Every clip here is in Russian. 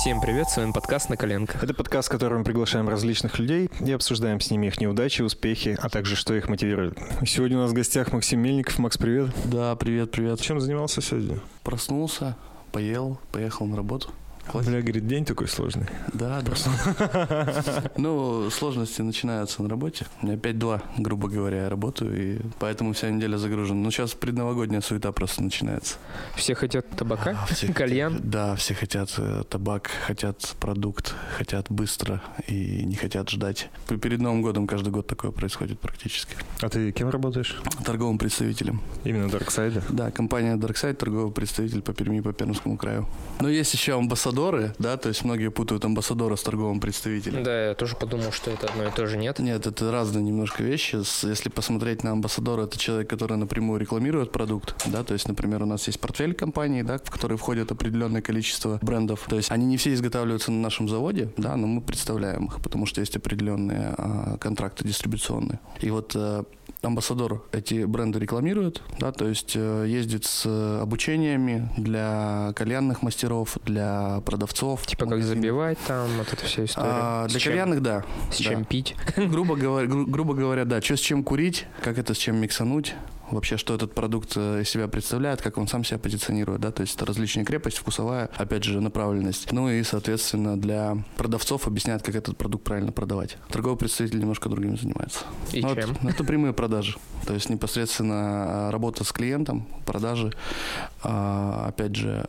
Всем привет, с вами подкаст «На коленках». Это подкаст, в котором мы приглашаем различных людей и обсуждаем с ними их неудачи, успехи, а также что их мотивирует. Сегодня у нас в гостях Максим Мельников. Макс, привет. Да, привет, привет. Чем занимался сегодня? Проснулся, поел, поехал на работу. Бля, говорит, день такой сложный. Да, да. Ну, сложности начинаются на работе. У меня 5-2, грубо говоря, я работаю, и поэтому вся неделя загружена. Но сейчас предновогодняя суета просто начинается. Все хотят табака, А, все кальян. хотят- да, все хотят э, табак, хотят продукт, хотят быстро и не хотят ждать. Перед Новым годом каждый год такое происходит практически. А ты кем работаешь? Торговым представителем. Именно Darkside? Да, компания Darkside, торговый представитель по Перми и по Пермскому краю. Но есть еще амбассадоры, да, то есть многие путают амбассадора с торговым представителем. Да, я тоже подумал, что это одно и то же, нет? Нет, это разные немножко вещи. Если посмотреть на амбассадора, это человек, который напрямую рекламирует продукт, да, то есть, например, у нас есть портфель компании, да, в который входит определенное количество брендов. То есть они не все изготавливаются на нашем заводе, да, но мы представляем их, потому что есть определенные а, контракты дистрибуционные. И вот э, амбассадор эти бренды рекламирует, да, то есть э, ездит с э, обучениями для кальянных мастеров, для продавцов. Типа как забивать там, вот эта вся история. А, С для чем- кальянных, да. С да. чем пить. грубо, говоря, гру- грубо говоря, да, что с чем курить, как это с чем миксануть, вообще, что этот продукт э, из себя представляет, как он сам себя позиционирует, да, то есть это различная крепость, вкусовая, опять же, направленность. Ну и, соответственно, для продавцов объясняет, как этот продукт правильно продавать. Торговый представитель немножко другим занимается. И Ну, чем? ну, это прямые продажи. То есть непосредственно а, работа с клиентом, продажи, а, опять же,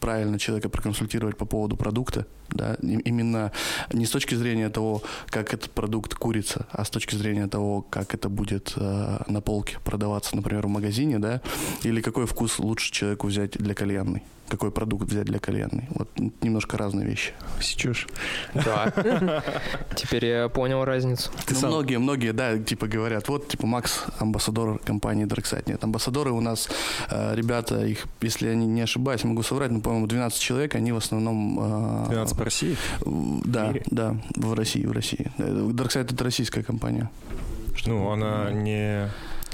правильно человека проконсультировать по поводу продукта, да, именно не с точки зрения того, как этот продукт курится, а с точки зрения того, как это будет э, на полке продаваться, например, в магазине, да, или какой вкус лучше человеку взять для кальянной, какой продукт взять для кальянной. Вот немножко разные вещи. Сечешь? Да. Теперь я понял разницу. Ты Ну, сам- Многие, многие, да, типа говорят, вот, типа, Макс, амбассадор компании Darkside. Нет, амбассадоры у нас, э, ребята, их, если я не, не ошибаюсь, могу соврать, но, по-моему, 12 человек, они в основном... э, 12 по России? в- Да, мире? да, в России, в России. Э, Darkside это российская компания. Ну, она не...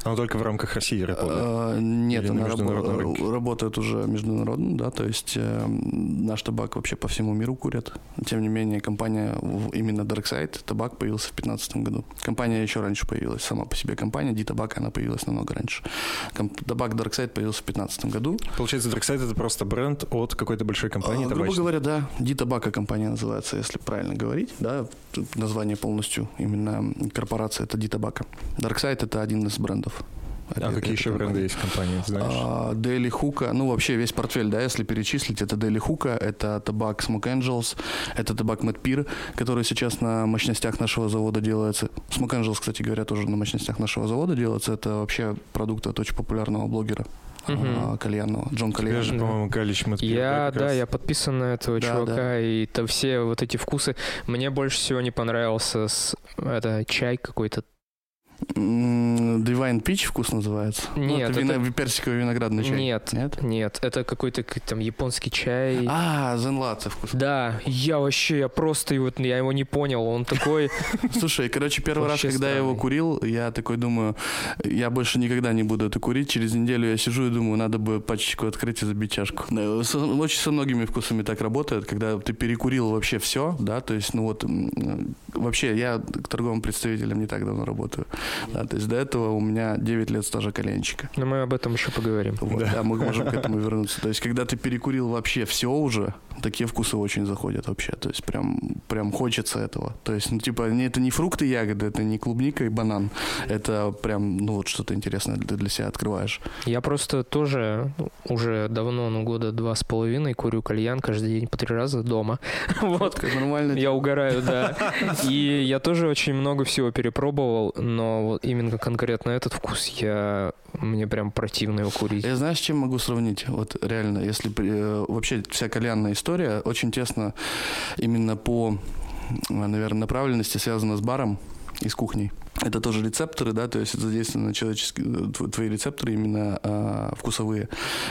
Она только в рамках России работает. Э, Нет, Или она рабо- рынке? работает уже международно, да, то есть э, наш табак вообще по всему миру курят. Тем не менее, компания, именно Darkside, табак появился в 2015 году. Компания еще раньше появилась, сама по себе компания, D-табак, она появилась намного раньше. Комп- табак Darkside появился в 2015 году. Получается, Darkside это просто бренд от какой-то большой компании А, грубо говоря, да, D-табака компания называется, если правильно говорить, да, название полностью, именно корпорация это D-табака. Darkside это один из брендов. А этой- какие этой еще бренды есть в компании, знаешь? А, Daily Hookah, ну вообще весь портфель, да, если перечислить, это Daily Hookah, это табак Smoke Angels, это табак Mad Peer, который сейчас на мощностях нашего завода делается. Smoke Angels, кстати говоря, тоже на мощностях нашего завода делается. Это вообще продукт от очень популярного блогера Мгм. а, кальянного, Джон Тебе Кальян. же, да. по-моему, Галич Я, да, раз? я подписан на этого Да, чувака, и это все вот эти вкусы. Мне больше всего не понравился с, это чай какой-то. Divine Peach вкус называется? Ну, Нет, это, вино- это- персиковый виноградный чай. Нет, Нет? нет, это какой-то там японский чай. А, Зенлаце вкус. Да, я вообще, я просто его, я его не понял. Он такой, Слушай, короче, первый раз, когда я его курил, я такой думаю, я больше никогда не буду это курить. Через неделю я сижу и думаю, надо бы пачечку открыть и забить чашку. Очень со многими вкусами так работает, когда ты перекурил вообще все, да, то есть, ну вот, вообще, я к торговым представителям не так давно работаю, да, то есть до этого у меня 9 лет стажа коленчика. но мы об этом еще поговорим. Вот, Да. да. мы можем к этому вернуться. То есть, когда ты перекурил вообще все уже, такие вкусы очень заходят вообще. То есть, прям, прям хочется этого. То есть, ну, типа, не, это не фрукты, ягоды, это не клубника и банан. Это прям, ну, вот что-то интересное ты для себя открываешь. Я просто тоже уже давно, ну, года два с половиной курю кальян каждый день по три раза дома. Вот. Нормально. Я угораю, да. И я тоже очень много всего перепробовал, но вот именно конкретно этот вкус я мне прям противно его курить. Я знаешь, чем могу сравнить? Вот реально, если э, вообще вся кальянная история очень тесно именно по, наверное, направленности связана с баром и с кухней. Это тоже рецепторы, да, то есть это задействованы человеческие, тв- твои рецепторы именно э, вкусовые.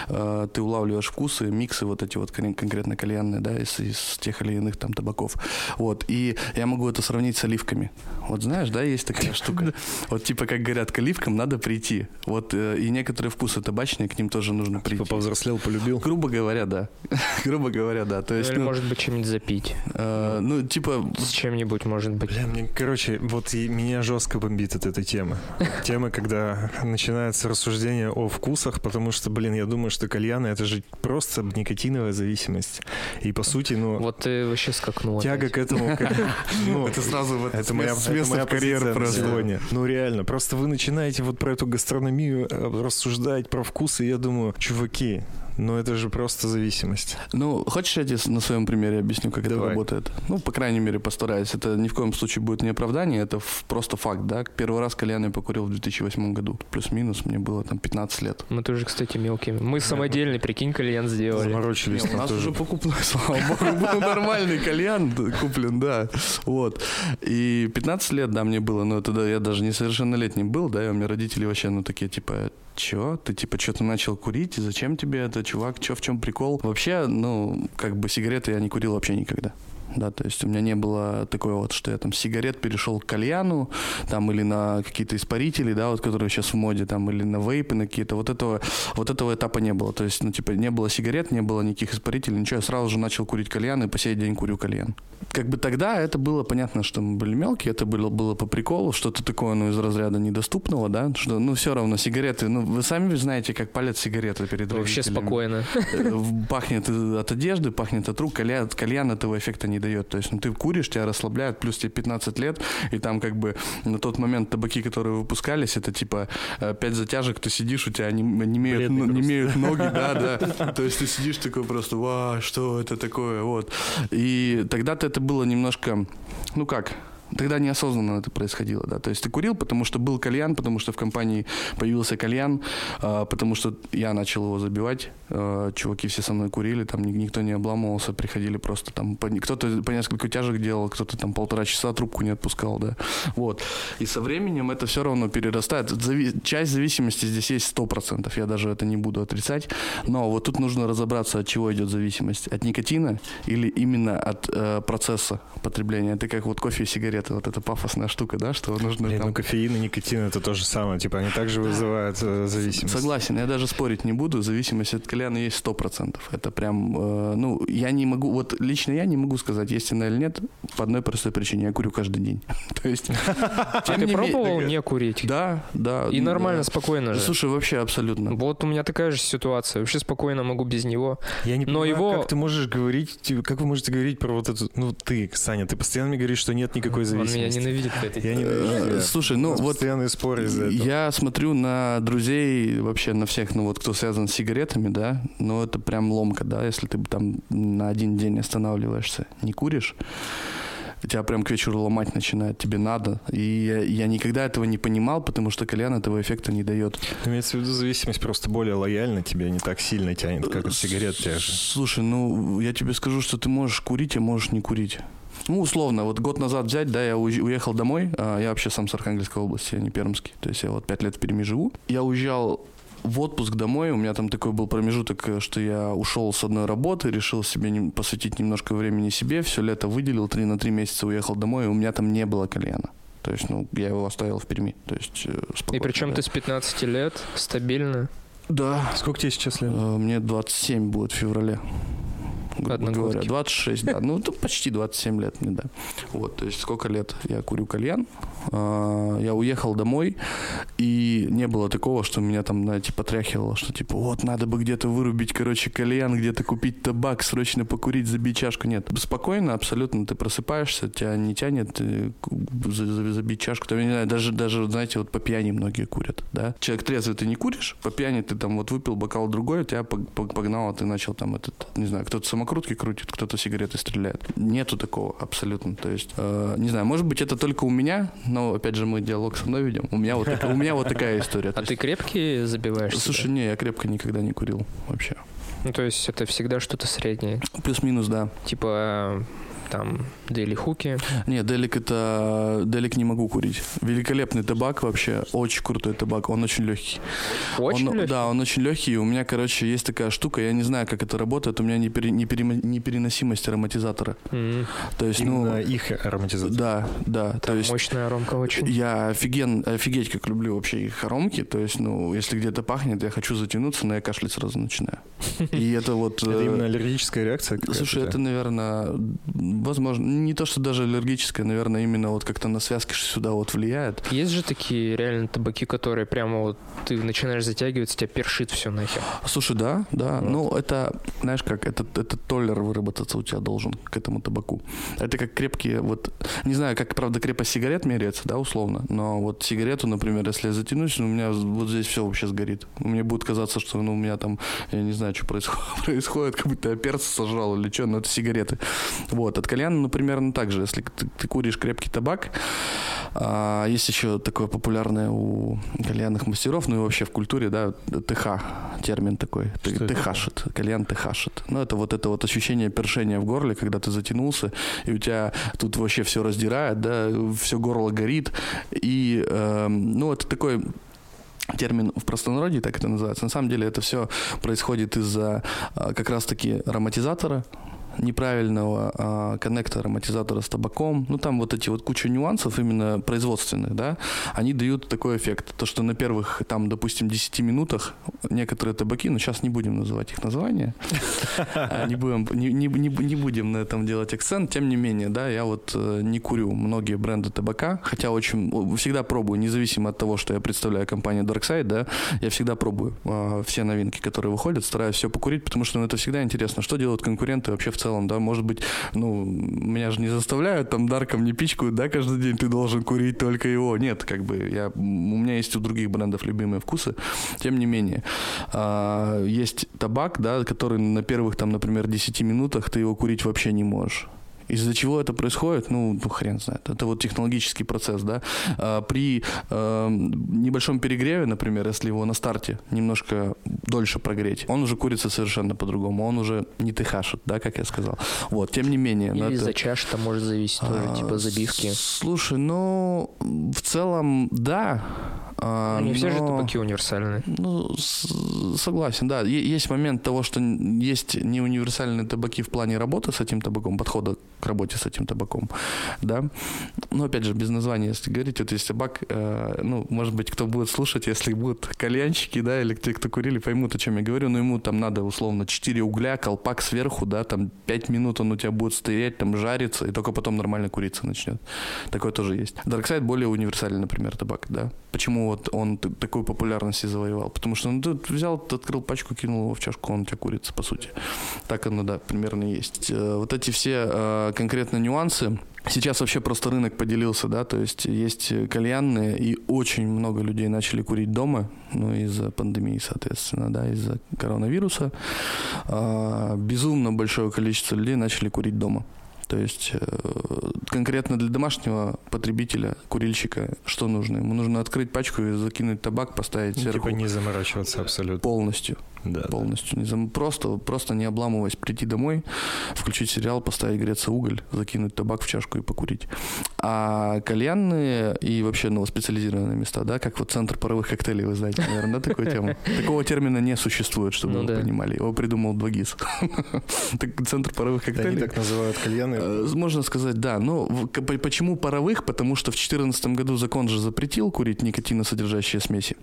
Э, ты улавливаешь вкусы, миксы вот эти вот кон- конкретно кальянные, да, из, из тех или иных там табаков. Вот, и я могу это сравнить с оливками. Вот знаешь, да, есть такая штука. Вот типа, как говорят, к оливкам надо прийти. Вот, э, и некоторые вкусы табачные, к ним тоже нужно прийти. Типа повзрослел, полюбил. Грубо говоря, да. Грубо говоря, да. То есть, Или, ну, может быть, чем-нибудь запить. э, ну, типа, С чем-нибудь, может быть. Бля, мне, короче, вот и меня жестко бомбит от этой темы. Тема, когда начинается рассуждение о вкусах, потому что, блин, я думаю, что кальяны это же просто никотиновая зависимость. И по сути, ну, Вот ты вообще скакнул. тяга опять. к этому, ну, это сразу вот это моя, это моя в просто. сегодня. Ну реально, просто вы начинаете вот про эту гастрономию э, рассуждать, про вкусы, и я думаю, чуваки, ну это же просто зависимость. Ну, хочешь, я тебе на своем примере объясню, как это Давай. работает? Ну, по крайней мере, постараюсь. Это ни в коем случае будет не оправдание, это просто факт, да. Первый раз кальян я покурил в 2008 году. Плюс-минус, мне было там 15 лет. Мы тоже, кстати, мелкими. Мы самодельный, прикинь, кальян сделали. Заморочились Не, у нас тоже. уже покупной, слава богу, был нормальный кальян куплен, да. Вот. И 15 лет, да, мне было, но тогда я даже несовершеннолетним был, да, и у меня родители вообще, ну, такие, типа, чё? Ты, типа, что-то начал курить, и зачем тебе это, чувак, чё, в чем прикол? Вообще, ну, как бы сигареты я не курил вообще никогда. Да, то есть у меня не было такое вот, что я там сигарет перешел к кальяну, там, или на какие-то испарители, да, вот, которые сейчас в моде, там, или на вейпы, на какие-то, вот этого, вот этого этапа не было. То есть, ну, типа, не было сигарет, не было никаких испарителей, ничего, я сразу же начал курить кальян, и по сей день курю кальян. Как бы тогда это было понятно, что мы были мелкие, это было, было по приколу, что-то такое, ну, из разряда недоступного, да, что, ну, все равно сигареты, ну, вы сами знаете, как палят сигареты перед Вообще спокойно. Э, Пахнет от одежды, пахнет от рук, кальян, кальян этого эффекта не дает. То есть, ну, ты куришь, тебя расслабляют, плюс тебе 15 лет, и там как бы на тот момент табаки, которые выпускались, это типа 5 затяжек, ты сидишь, у тебя не, не, имеют, не имеют ноги, да, да. То есть ты сидишь такой просто, вау, что это такое, вот. И тогда-то это было немножко, ну как, Тогда неосознанно это происходило, да. То есть ты курил, потому что был кальян, потому что в компании появился кальян, а, потому что я начал его забивать. а, чуваки все со мной курили, там ни- никто не обламывался, приходили просто там, кто-то по несколько тяжек делал, кто-то там полтора часа трубку не отпускал, да. Вот. И со временем это все равно перерастает. Зави- Часть зависимости здесь есть сто процентов, я даже это не буду отрицать. Но вот тут нужно разобраться, от чего идет зависимость. От никотина или именно от э, процесса потребления. Это как вот кофе и сигареты, вот эта пафосная штука, да, что нужно Блин, там... ну кофеин и никотин это то же самое. Типа они также вызывают э, зависимость. Согласен, я даже спорить не буду. Зависимость от кальяна есть сто процентов. Это прям, э, ну, я не могу, вот лично я не могу сказать, есть она или нет, по одной простой причине. Я курю каждый день. То есть, А ты пробовал не курить? Да, да. И нормально, спокойно же. Слушай, вообще абсолютно. Вот у меня такая же ситуация. Вообще спокойно могу без него. Я не Но понимаю, его- как ты можешь говорить, типа, как вы можете говорить про вот эту, ну ты, Саня, ты постоянно мне говоришь, что нет никакой Он зависимости. меня ненавидит. Я ненавижу Э, тебя. Слушай, ну вот постоянные споры из-за этого. Я смотрю на друзей, вообще на всех, ну вот кто связан с сигаретами, да, ну это прям ломка, да, если ты там на один день останавливаешься, не куришь, тебя прям к вечеру ломать начинает, тебе надо. И я, я никогда этого не понимал, потому что кальян этого эффекта не дает. Имеется в виду зависимость просто более лояльна тебе, не так сильно тянет, как от сигарет тех же. Слушай, ну я тебе скажу, что ты можешь курить, а можешь не курить. Ну, условно, вот год назад взять, да, я уехал домой, а, я вообще сам с Архангельской области, я не пермский, то есть я вот пять лет в Перми живу. Я уезжал в отпуск домой, у меня там такой был промежуток, э, что я ушел с одной работы, решил себе нем- посвятить немножко времени себе, все лето выделил, три на три месяца уехал домой, и у меня там не было кальяна. То есть, ну, я его оставил в Перми, то есть э, И спокойно, причем да. ты с 15 лет стабильно. Да, Сколько тебе сейчас лет? Э, Мне 27 будет в феврале. Одногодки. говоря. 26, да. Ну, почти 27 лет мне, да. Вот, то есть сколько лет я курю кальян. А, Я уехал домой, и не было такого, что меня там, знаете, потряхивало, что типа, вот, надо бы где-то вырубить, короче, кальян, где-то купить табак, срочно покурить, забить чашку. Нет, спокойно, абсолютно, ты просыпаешься, тебя не тянет забить чашку. Там, я не знаю, даже, даже, знаете, вот по пьяни многие курят, да. Человек трезвый, ты не куришь, по пьяни ты там вот выпил бокал другой, тебя пог- пог- погнало, ты начал там этот, не знаю, кто-то самокрутки крутит, кто-то сигареты стреляет. Нету такого абсолютно. То есть, э, не знаю, может быть, это только у меня, но, опять же, мы диалог со мной ведем. У меня вот, у меня вот такая история. То А ты крепкий забиваешь? Слушай, не, я крепко никогда не курил вообще. Ну, то есть это всегда что-то среднее. Плюс-минус, да. Типа там Дели Хуки. Не, Делик это... Делик не могу курить. Великолепный табак вообще, очень крутой табак, он очень легкий. Очень он, легкий? Да, он очень легкий. У меня, короче, есть такая штука, я не знаю, как это работает, у меня непере- непере- непереносимость ароматизатора. М, То есть, Именно ну... их ароматизация. Да, да. То есть Мощная ромка очень. я офиген, офигеть, как люблю вообще их аромки. То есть, ну, если где-то пахнет, я хочу затянуться, но я кашлять сразу начинаю. И это вот... Это э, именно аллергическая реакция? Слушай, это, наверное, возможно, не то, что даже аллергическое, наверное, именно вот как-то на связки сюда вот влияет. Есть же такие реально табаки, которые прямо вот ты начинаешь затягиваться, тебя першит все нахер. Слушай, да, да. Вот. Ну, это, знаешь как, это, это толлер выработаться у тебя должен к этому табаку. Это как крепкие, вот, не знаю, как, правда, крепость сигарет меряется, да, условно, но вот сигарету, например, если я затянусь, ну, у меня вот здесь все вообще сгорит. Мне будет казаться, что, ну, у меня там, я не знаю, что происходит, происходит как будто я перца сожрал или что, но это сигареты. Вот, от кальяна, ну, примерно так же. Если ты, ты куришь крепкий табак, а, есть еще такое популярное у кальянных мастеров, ну и вообще в культуре, да, ТХ, термин такой. Что это ты хашит, кальян ты хашит. Ну, это вот это вот ощущение першения в горле, когда ты затянулся, и у тебя тут вообще все раздирает, да, все горло горит. И, эм, ну, это такой термин в простонародье, так это называется. На самом деле это все происходит из-за а, как раз-таки ароматизатора, неправильного а, коннекта ароматизатора с табаком, ну там вот эти вот куча нюансов именно производственных, да, они дают такой эффект, то что на первых там, допустим, 10 минутах некоторые табаки, ну сейчас не будем называть их названия, а, не будем, не, не, не, будем на этом делать акцент, тем не менее, да, я вот э, не курю многие бренды табака, хотя очень, всегда пробую, независимо от того, что я представляю компанию Darkside, да, я всегда пробую э, все новинки, которые выходят, стараюсь все покурить, потому что ну, это всегда интересно, что делают конкуренты вообще в целом, да, может быть, ну, меня же не заставляют там дарком не пичкают, да, каждый день ты должен курить только его, нет, как бы, я, у меня есть у других брендов любимые вкусы, тем не менее, а, есть табак, да, который на первых там, например, 10 минутах ты его курить вообще не можешь. Из-за чего это происходит, ну, ну, хрен знает. Это вот технологический процесс, да. А, при э, небольшом перегреве, например, если его на старте немножко дольше прогреть, он уже курится совершенно по-другому. Он уже не тыхашит, да, как я сказал. Вот, тем не менее. но Или это- за чаш там может зависеть тоже, а, типа забивки. Слушай, ну, в целом, да. А, Не все же табаки универсальные. ну, с- согласен, да. Е- Есть момент того, что есть неуниверсальные табаки в плане работы с этим табаком, подхода к работе с этим табаком, да. Но, опять же, без названия, если говорить, вот есть табак, э, ну, может быть, кто будет слушать, если будут кальянщики, да, или те, кто курили, поймут, о чем я говорю, но ему там надо, условно, 4 угля, колпак сверху, да, там 5 минут он у тебя будет стоять, там жариться, и только потом нормально куриться начнет. Такое тоже есть. Darkside более универсальный, например, табак, да. Почему вот он такую популярность и завоевал? Потому что ну, ты взял, ты открыл пачку, кинул его в чашку, он у тебя курится, по сути. Так оно, да, примерно есть. Э, Вот эти все э, конкретно нюансы, Сейчас вообще просто рынок поделился, да, то есть есть кальянные, и очень много людей начали курить дома, ну, из-за пандемии, соответственно, да, из-за коронавируса. А, Безумно большое количество людей начали курить дома. То есть э, конкретно для домашнего потребителя, курильщика, что нужно? Ему нужно открыть пачку и закинуть табак, поставить Ну, Типа не заморачиваться абсолютно. полностью Да, да. полностью. Не зам- Просто, просто не обламываясь, прийти домой, включить сериал, поставить греться уголь, закинуть табак в чашку и покурить. А кальянные и вообще ну, специализированные места, да, как вот центр паровых коктейлей, вы знаете, наверное, да, такую тему? Такого термина не существует, чтобы Ну вы да. понимали. Его придумал Двагис. Центр паровых Они коктейлей. так называют кальяны. Э, Можно сказать, да. Но почему паровых? Потому что в 2014 году закон же запретил курить никотиносодержащие смеси.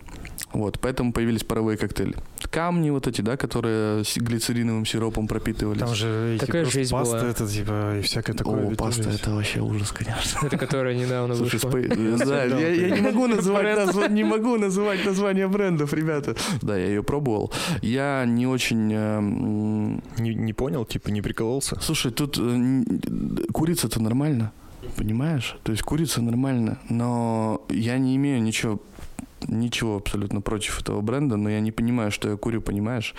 Вот, поэтому появились паровые коктейли. Камни вот эти, да, которые с глицериновым сиропом пропитывались. Там же Такая просто жизнь паста, была. это типа и всякое такое. О, паста, есть. это вообще ужас, конечно. Это которая недавно Слушай, вышла. спой- да, я, не могу называть не могу называть название брендов, ребята. Да, я ее пробовал. Я не очень. э, м, Не, не понял, типа не прикололся. Слушай, тут э, н- курица-то нормально, понимаешь? То есть курица нормально, но я не имею ничего ничего абсолютно против этого бренда, но я не понимаю, что я курю, понимаешь?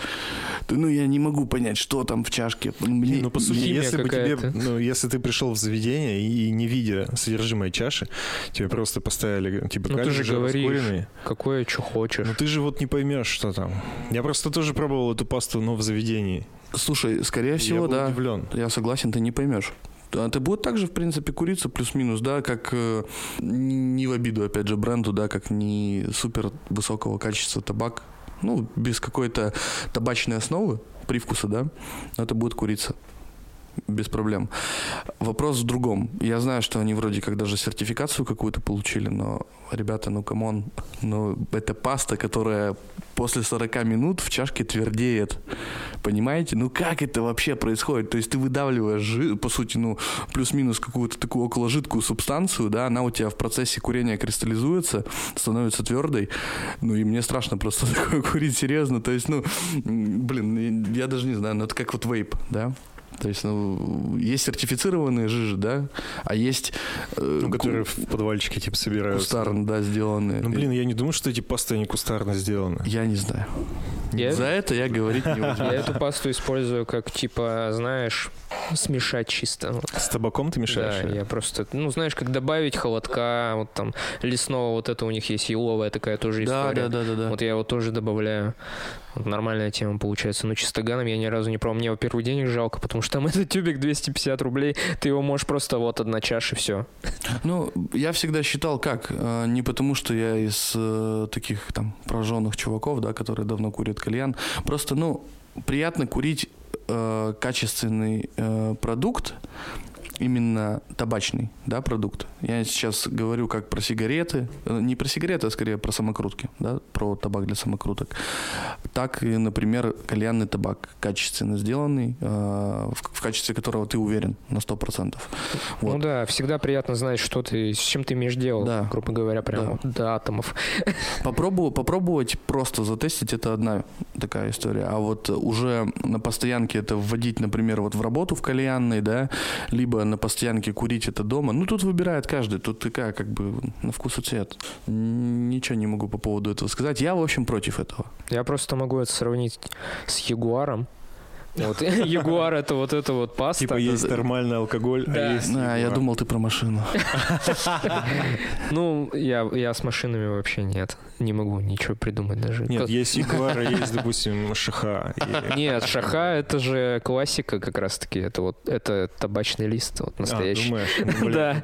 Ты- Ну, я не могу понять, что там в чашке. Мне- ну, по сути, если бы тебе, ну, если ты пришел в заведение и не видя содержимое чаши, тебе просто поставили, типа, Ну, ты же говоришь. раскуренный. Какое, что хочешь. Ну, ты же вот не поймешь, что там. Я просто тоже пробовал эту пасту, но в заведении. Слушай, скорее я всего, был да. удивлен. Я согласен, ты не поймешь. Это будет также, в принципе, курица плюс-минус, да, как э, не в обиду, опять же, бренду, да, как не супер высокого качества табак, ну, без какой-то табачной основы, привкуса, да, это будет курица без проблем. Вопрос в другом. Я знаю, что они вроде как даже сертификацию какую-то получили, но, ребята, ну, come on, ну, это паста, которая после 40 минут в чашке твердеет. Понимаете? Ну, как это вообще происходит? То есть ты выдавливаешь, жи- по сути, ну, плюс-минус какую-то такую около жидкую субстанцию, да, она у тебя в процессе курения кристаллизуется, становится твердой. Ну, и мне страшно просто такое курить, серьезно. То есть, ну, блин, я даже не знаю, ну, это как вот вейп, да? То есть, ну, есть сертифицированные жижи, да, а есть... Э, ну, которые в подвальчике, типа, собираются. Кустарно, да, сделанные. Ну, блин, я не думаю, что эти пасты, они кустарно сделаны. Я не знаю. Я... За это я говорить не буду. Я эту пасту использую как, типа, знаешь, смешать чисто. С табаком ты мешаешь? Да, я просто, ну, знаешь, как добавить холодка, вот там лесного, вот это у них есть еловая такая тоже история. Да, да, да, да. Вот я его тоже добавляю. Вот нормальная тема получается. Но чистоганом я ни разу не пробовал. Мне его первый денег жалко, потому что там этот тюбик 250 рублей, ты его можешь просто вот одна чаша, все. Ну, я всегда считал как, э, не потому что я из э, таких там прожженных чуваков, да, которые давно курят кальян, просто, ну, приятно курить э, качественный э, продукт, именно табачный да, продукт. Я сейчас говорю как про сигареты, э, не про сигареты, а скорее про самокрутки, да, про табак для самокруток. Так и, например, кальянный табак, качественно сделанный, э, в, в качестве которого ты уверен на 100%. Вот. Ну да, всегда приятно знать, что ты, с чем ты имеешь дело, да. грубо говоря, прямо да. до атомов. Попробую, попробовать просто затестить, это одна такая история. А вот уже на постоянке это вводить, например, вот в работу в кальянной, да, либо на постоянке курить это дома. Ну, тут выбирает каждый. Тут такая, как бы, на вкус и цвет. Ничего не могу по поводу этого сказать. Я, в общем, против этого. Я просто могу это сравнить с Ягуаром. Вот, Ягуар это вот это вот паста. Типа есть нормальный алкоголь, а да. а есть А, я думал, ты про машину. Ну, я, я с машинами вообще нет. Не могу ничего придумать даже. Нет, есть Ягуар, а есть, допустим, Шаха. Нет, Шаха это же классика как раз-таки. Это вот, это табачный лист вот а, настоящий. А, думаешь? Да.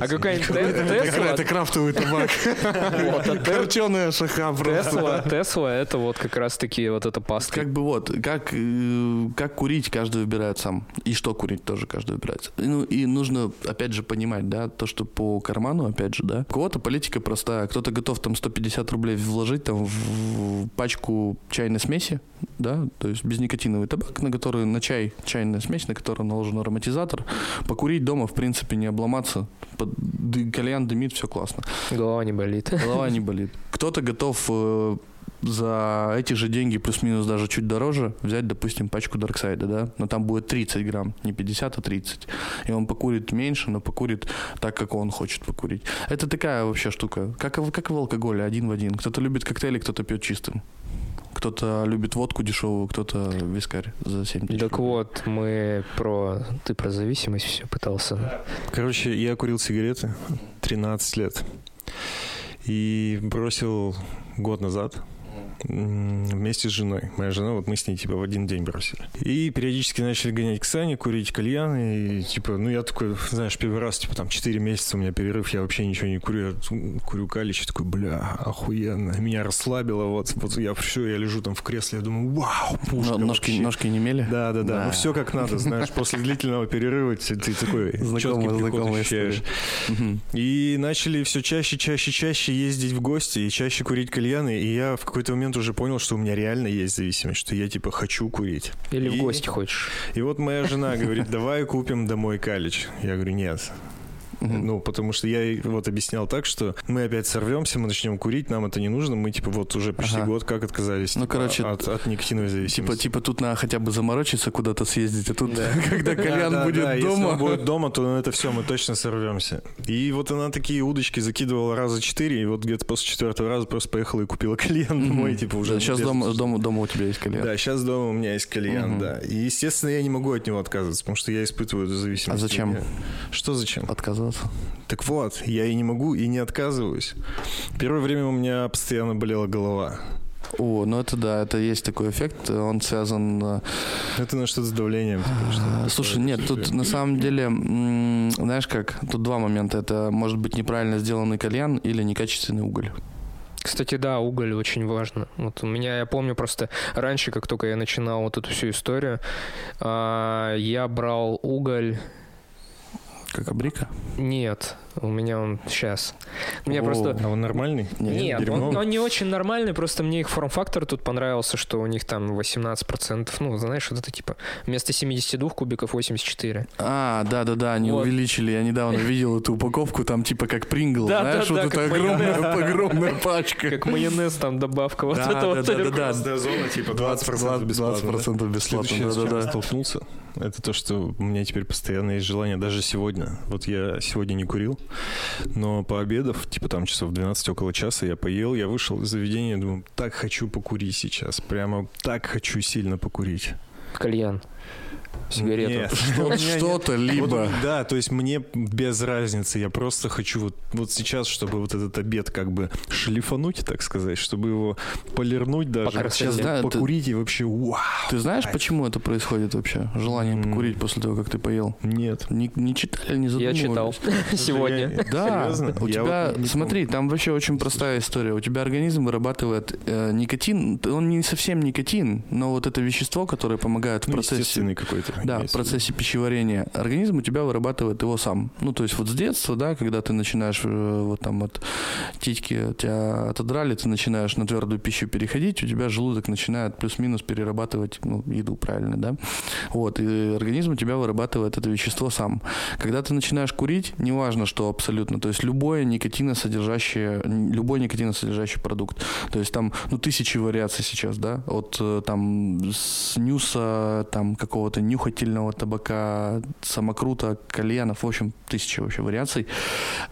А какая-нибудь Тесла? Это крафтовый табак. Корченая Шаха просто. Тесла это вот как раз-таки вот эта паста. Как бы вот, как э, как курить, каждый выбирает сам. И что курить тоже каждый выбирает. Ну, и нужно, опять же, понимать, да, то, что по карману, опять же, да. У кого-то политика простая. Кто-то готов там 150 рублей вложить там в пачку чайной смеси, да, то есть безникотиновый табак, на который, на чай, чайная смесь, на которую наложен ароматизатор. Покурить дома, в принципе, не обломаться. Под, кальян дымит, все классно. Голова не болит. Голова не болит. Кто-то готов э, за эти же деньги, плюс-минус даже чуть дороже, взять, допустим, пачку Дарксайда, да, но там будет 30 грамм, не 50, а 30. И он покурит меньше, но покурит так, как он хочет покурить. Это такая вообще штука, как, как в алкоголе, один в один. Кто-то любит коктейли, кто-то пьет чистым. Кто-то любит водку дешевую, кто-то вискарь за 7 тысяч. Так вот, мы про... Ты про зависимость все пытался. Короче, я курил сигареты 13 лет. И бросил год назад вместе с женой. Моя жена, вот мы с ней, типа, в один день бросили. И периодически начали гонять к Сане, курить кальян, и, типа, ну, я такой, знаешь, первый раз, типа, там, 4 месяца у меня перерыв, я вообще ничего не курю, я курю калич, такой, бля, охуенно. Меня расслабило, вот, вот я все, я лежу там в кресле, я думаю, вау, пушка ножки, ножки не мели? Да, да, да, да. ну, все как надо, знаешь, после длительного перерыва ты, ты такой знакомый, знакомый ощущаешь. И начали все чаще, чаще, чаще ездить в гости и чаще курить кальяны, и я в какой-то момент момент уже понял, что у меня реально есть зависимость, что я типа хочу курить. Или и, в гости хочешь. И вот моя жена говорит, давай купим домой калич. Я говорю, нет, Ну, потому что я вот объяснял так, что мы опять сорвемся, мы начнем курить, нам это не нужно, мы типа вот уже почти ага. год как отказались ну, типа, короче, от, от никотиновой зависимости. Типа, типа тут надо хотя бы заморочиться, куда-то съездить, а тут, да. когда кальян будет дома... Если он будет дома, то на это все, мы точно сорвемся. И вот она такие удочки закидывала раза четыре, и вот где-то после четвертого раза просто поехала и купила кальян домой, типа уже... сейчас дома, дома, дома у тебя есть кальян. Да, сейчас дома у меня есть кальян, да. И, естественно, я не могу от него отказываться, потому что я испытываю эту зависимость. А зачем? Что зачем? Отказываться. Так вот, я и не могу, и не отказываюсь. Первое время у меня постоянно болела голова. О, ну это да, это есть такой эффект, он связан... э, Это на что-то с давлением. типа, что А. Слушай, нет, тут на самом деле, знаешь как, тут два момента. Это может быть неправильно сделанный кальян или некачественный уголь. Кстати, да, уголь очень важно. Вот у меня, я помню просто раньше, как только я начинал вот эту всю историю, а, я брал уголь. Как абрика? Нет, у меня он сейчас. Мне О. просто А он нормальный? Нет, дерьмовый? он, он не очень нормальный, просто мне их форм-фактор тут понравился, что у них там 18%, ну, знаешь, вот это типа вместо 72 кубиков 84. А, да-да-да, они Вот. увеличили. Я недавно видел эту упаковку, там типа как прингл, Да, знаешь, да, вот да, эта огромная, огромная пачка. Как майонез там добавка вот Да, это вот. да, да, да, да. зона, типа 20% 20% бесплатно. да? бесплатно, да-да-да. столкнулся, это то, что у меня теперь постоянно есть желание, даже сегодня. Вот я сегодня не курил, но пообедав, типа там часов 12 около часа, я поел, я вышел из заведения, думаю, так хочу покурить сейчас, прямо так хочу сильно покурить. Кальян. Сигарету. Нет. Что- Что-то нет. либо... Вот, да, то есть мне без разницы, я просто хочу вот, вот сейчас, чтобы вот этот обед как бы шлифануть, так сказать, чтобы его полирнуть даже, красоте. Сейчас, да, это- покурить и вообще вау. Ты знаешь, почему это происходит вообще? Желание покурить после того, как ты поел? Нет. Не, не читали, не Я задумывались? читал сегодня. Да, у Я тебя, смотри, там вообще очень простая история. У тебя организм вырабатывает э, никотин, он не совсем никотин, но вот это вещество, которое помогает в Ну, процессе естественный какой-то. Да, в процессе пищеварения организм у тебя вырабатывает его сам. Ну, то есть вот с детства, да, когда ты начинаешь э, вот там от титьки тебя отодрали, ты начинаешь на твердую пищу переходить, у тебя желудок начинает плюс-минус перерабатывать ну, еду, правильно, да? Вот, и организм у тебя вырабатывает это вещество сам. Когда ты начинаешь курить, неважно что абсолютно, то есть любое никотиносодержащее, любой никотиносодержащий продукт, то есть там, ну, тысячи вариаций сейчас, да, от э, там снюса, там какого-то нюхательного табака, самокрута, кальянов, в общем, тысячи вообще вариаций.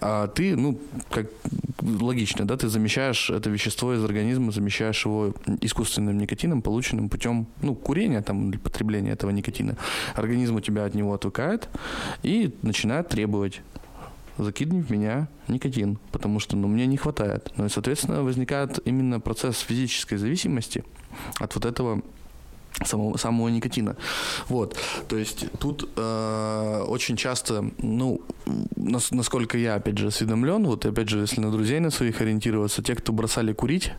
А ты, ну, как логично, да, ты замещаешь это вещество из организма, замещаешь его искусственным никотином, полученным путем, ну, курения там или потребления этого никотина. Организм у тебя от него отвыкает и начинает требовать закидывай в меня никотин, потому что ну, мне не хватает. Ну и, соответственно, возникает именно процесс физической зависимости от вот этого самого, самого никотина. Вот. То есть тут э, очень часто, ну, нас- насколько я, опять же, осведомлен, вот опять же, если на друзей на своих ориентироваться, те, кто бросали курить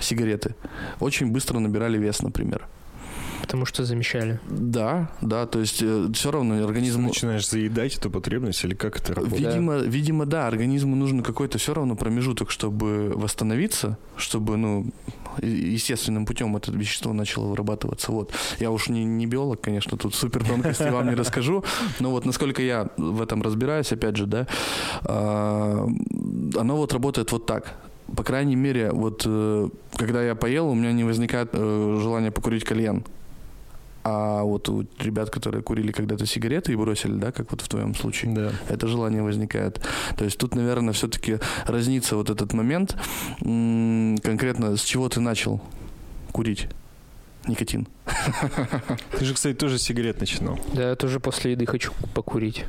сигареты, очень быстро набирали вес, например. Потому что замещали. Да, да, то есть все равно Ты организм... начинаешь заедать эту потребность или как это работает? Видимо, видимо, да, организму нужен какой-то все равно промежуток, чтобы восстановиться, чтобы, ну, естественным путем это вещество начало вырабатываться. Вот. Я уж не, не биолог, конечно, тут супер тонкости вам не расскажу, но вот насколько я в этом разбираюсь, опять же, да, а, оно вот работает вот так. По крайней мере, вот э, когда я поел, у меня не возникает э, желания покурить кальян. А вот у ребят, которые курили когда-то сигареты и бросили, да, как вот в твоем случае, Да. это желание возникает. То есть тут, наверное, все-таки разнится вот этот момент. Конкретно с чего ты начал курить никотин? Ты же, кстати, тоже сигарет начинал. Да, я тоже после еды хочу покурить.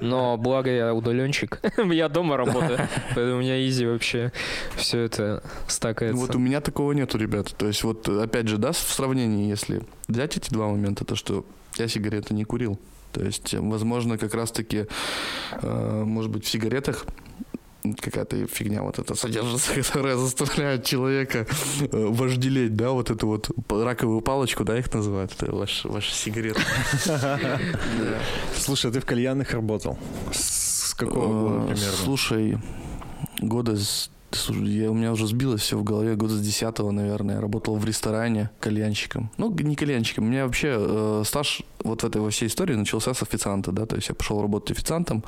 Но благо я удаленщик. Я дома работаю. Поэтому у меня изи вообще все это стакается. Вот у меня такого нету, ребят. То есть вот опять же, да, в сравнении, если взять эти два момента, то что я сигареты не курил. То есть, возможно, как раз-таки, э, может быть, в сигаретах какая-то фигня вот эта содержится, которая заставляет человека э, вожделеть, да, вот эту вот раковую палочку, да, их называют, это ваш, ваша сигарета. Слушай, а ты в кальянных работал? С какого года Э, примерно? Слушай, года с я, у меня уже сбилось все в голове. Года с 10 наверное. Я работал в ресторане кальянщиком. Ну, не кальянщиком. У меня вообще э, стаж вот в этой во всей истории начался с официанта, да. То есть я пошел работать официантом.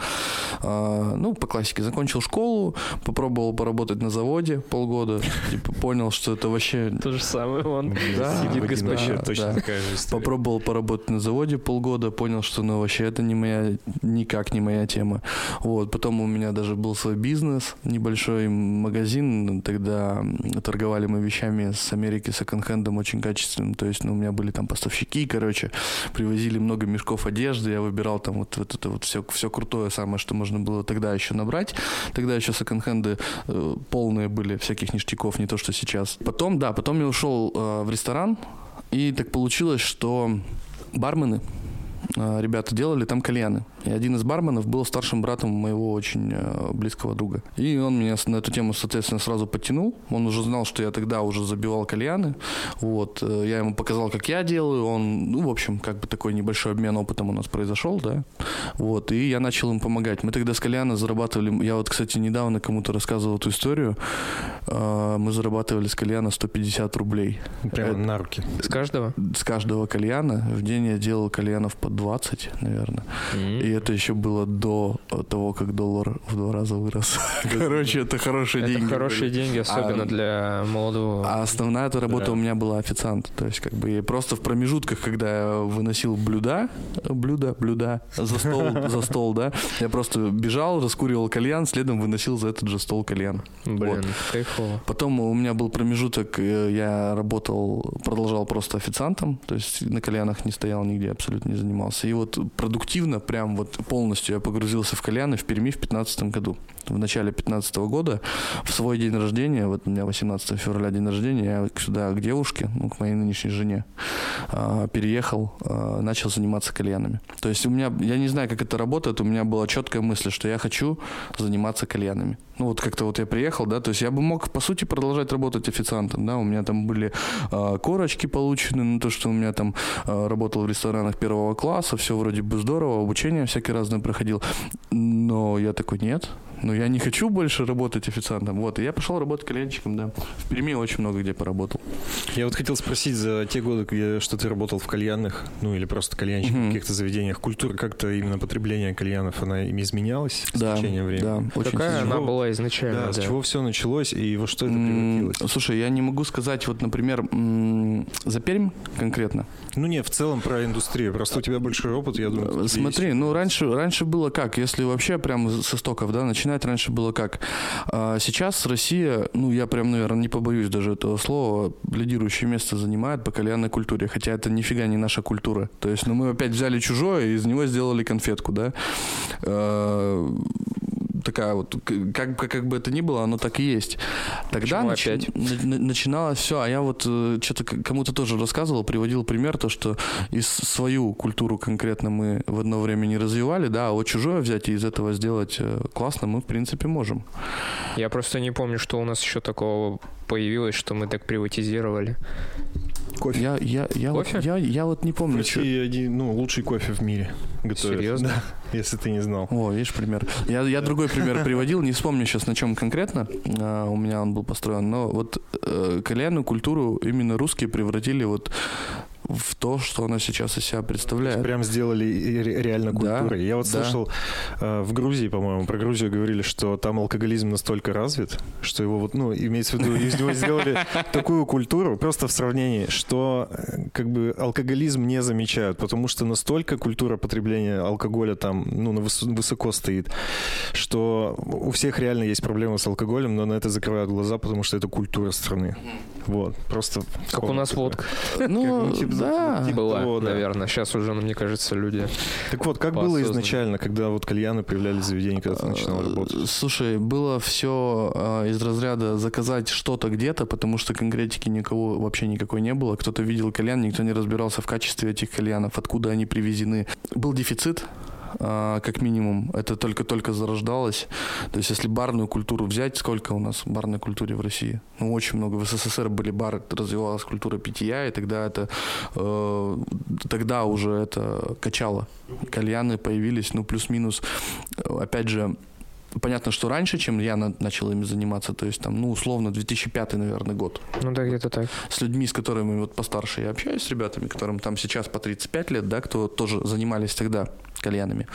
А, ну, по классике. Закончил школу, попробовал поработать на заводе полгода. Типа понял, что это вообще То же самое, он Да, сидит господин. Да, точно да. такая же история. Попробовал поработать на заводе полгода, понял, что ну вообще это не моя, никак не моя тема. Вот, потом у меня даже был свой бизнес, небольшой магазин, тогда торговали мы вещами с Америки, секонд-хендом очень качественным, то есть ну, у меня были там поставщики, короче, привозили привозили много мешков одежды, я выбирал там вот, вот это вот все, все крутое самое, что можно было тогда еще набрать. Тогда еще секонд-хенды э, полные были всяких ништяков, не то, что сейчас. Потом, да, потом я ушел э, в ресторан, и так получилось, что бармены, э, ребята делали там кальяны. И один из барменов был старшим братом моего очень э, близкого друга. И он меня на эту тему, соответственно, сразу подтянул. Он уже знал, что я тогда уже забивал кальяны. Вот. Э, я ему показал, как я делаю. Он, ну, в общем, как бы такой небольшой обмен опытом у нас произошел, да. Вот. И я начал им помогать. Мы тогда с кальяна зарабатывали... Я вот, кстати, недавно кому-то рассказывал эту историю. Э, мы зарабатывали с кальяна 150 рублей. Прямо Это... на руки. С каждого? С каждого кальяна. В день я делал кальянов по 20, наверное. Mm-hmm. И это еще было до того, как доллар в два раза вырос. Короче, это хорошие это деньги. хорошие были. деньги, особенно а, для молодого. А основная эта работа да. у меня была официант. То есть, как бы просто в промежутках, когда я выносил блюда, блюда, блюда за стол, за стол, да, я просто бежал, раскуривал кальян, следом выносил за этот же стол кальян. Блин, вот. кайфово. Потом у меня был промежуток, э, я работал, продолжал просто официантом, то есть на кальянах не стоял нигде, абсолютно не занимался. И вот продуктивно, прям вот полностью я погрузился в кальяны в Перми в 2015 году. В начале 2015 года, в свой день рождения, вот у меня 18 февраля день рождения, я сюда к девушке, ну, к моей нынешней жене, а, переехал, а, начал заниматься кальянами. То есть у меня, я не знаю, как это работает, у меня была четкая мысль, что я хочу заниматься кальянами. Ну вот как-то вот я приехал, да, то есть я бы мог, по сути, продолжать работать официантом, да, у меня там были э, корочки получены, ну то, что у меня там э, работал в ресторанах первого класса, все вроде бы здорово, обучение всякое разное проходил, но я такой, нет, ну я не хочу больше работать официантом. Вот, и я пошел работать кальянщиком, да. В Перми очень много где поработал. Я вот хотел спросить за те годы, где, что ты работал в кальянных, ну или просто кальянщиком mm-hmm. в каких-то заведениях, культура как-то именно потребления кальянов, она изменялась да, с течением времени? Да, очень Какая сильно. она была изначально? Да, да, с чего все началось и во что это превратилось? Mm, слушай, я не могу сказать, вот, например, за Пермь конкретно. Ну не, в целом про индустрию, просто у тебя большой опыт, я думаю. Смотри, есть. ну раньше, раньше было как, если вообще прям с истоков, да, начинать начинать раньше было как? А сейчас Россия, ну, я прям, наверное, не побоюсь даже этого слова, лидирующее место занимает по кальянной культуре, хотя это нифига не наша культура. То есть, ну, мы опять взяли чужое и из него сделали конфетку, да. Такая вот, как, как, как бы это ни было, оно так и есть. Тогда нач, на, начиналось все, а я вот э, что-то кому-то тоже рассказывал, приводил пример, то, что из свою культуру конкретно мы в одно время не развивали, да, а вот чужое взять и из этого сделать э, классно мы, в принципе, можем. Я просто не помню, что у нас еще такого появилось, что мы так приватизировали. Кофе. Я, я, я, кофе? Вот, я, я вот не помню. В России что... один, ну, лучший кофе в мире готовят. Серьезно? Да, если ты не знал. О, видишь, пример. Я, я другой пример приводил, не вспомню сейчас на чем конкретно а, у меня он был построен, но вот э, кальянную культуру именно русские превратили вот в то, что она сейчас из себя представляет. Прям сделали реально культурой. Да, Я вот да. слышал э, в Грузии, по-моему, про Грузию говорили, что там алкоголизм настолько развит, что его вот, ну, имеется в виду, из него сделали такую культуру, просто в сравнении, что э, как бы алкоголизм не замечают, потому что настолько культура потребления алкоголя там, ну, высоко стоит, что у всех реально есть проблемы с алкоголем, но на это закрывают глаза, потому что это культура страны. Вот, просто... Как у нас водка. Ну, типа, да. Типа была, того, наверное. Сейчас уже, мне кажется, люди... Так вот, как было изначально, когда вот кальяны появлялись в заведении, когда ты начинал э, работать? Слушай, было все а, из разряда заказать что-то где-то, потому что конкретики никого вообще никакой не было. Кто-то видел кальян, никто не разбирался в качестве этих кальянов, откуда они привезены. Был дефицит, а, как минимум. Это только-только зарождалось. То есть, если барную культуру взять, сколько у нас барной культуре в России? Ну, очень много. В СССР были бары, развивалась культура питья, и тогда это э, тогда уже это качало. Кальяны появились, ну, плюс-минус. Опять же, Понятно, что раньше, чем я на, начал ими заниматься, то есть там, ну, условно, 2005, наверное, год. Ну да, где-то так. С людьми, с которыми вот постарше я общаюсь, с ребятами, которым там сейчас по 35 лет, да, кто тоже занимались тогда кальянами.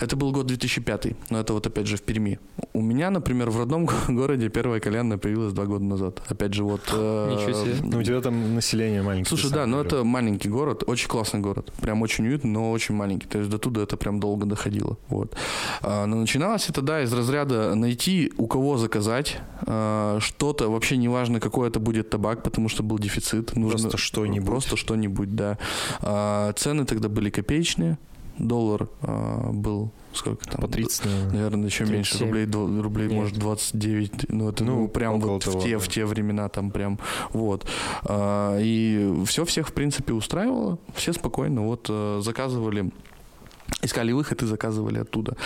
Это был год 2005, но это вот опять же в Перми. У меня, например, в родном городе первая кальянная появилась два года назад. Опять же, вот... Э, Ничего себе. Ну, у тебя там население маленькое. Слушай, да, но это маленький город, очень классный город. Прям очень уютный, но очень маленький. То есть до туда это прям долго доходило. Вот. А, но начиналось это, да, да, из разряда найти, у кого заказать э, что-то, вообще неважно, какой это будет табак, потому что был дефицит. Нужно Просто что-нибудь. Просто что-нибудь, да. А, цены тогда были копеечные. Доллар а, был сколько там? По 30, наверное. Наверное, еще меньше 37. рублей, дво- рублей Нет. может 29, ну это ну, Ну, прям вот того, в те да. в те времена там прям вот А, и все всех в принципе устраивало, все спокойно вот э, заказывали искали выход и заказывали оттуда.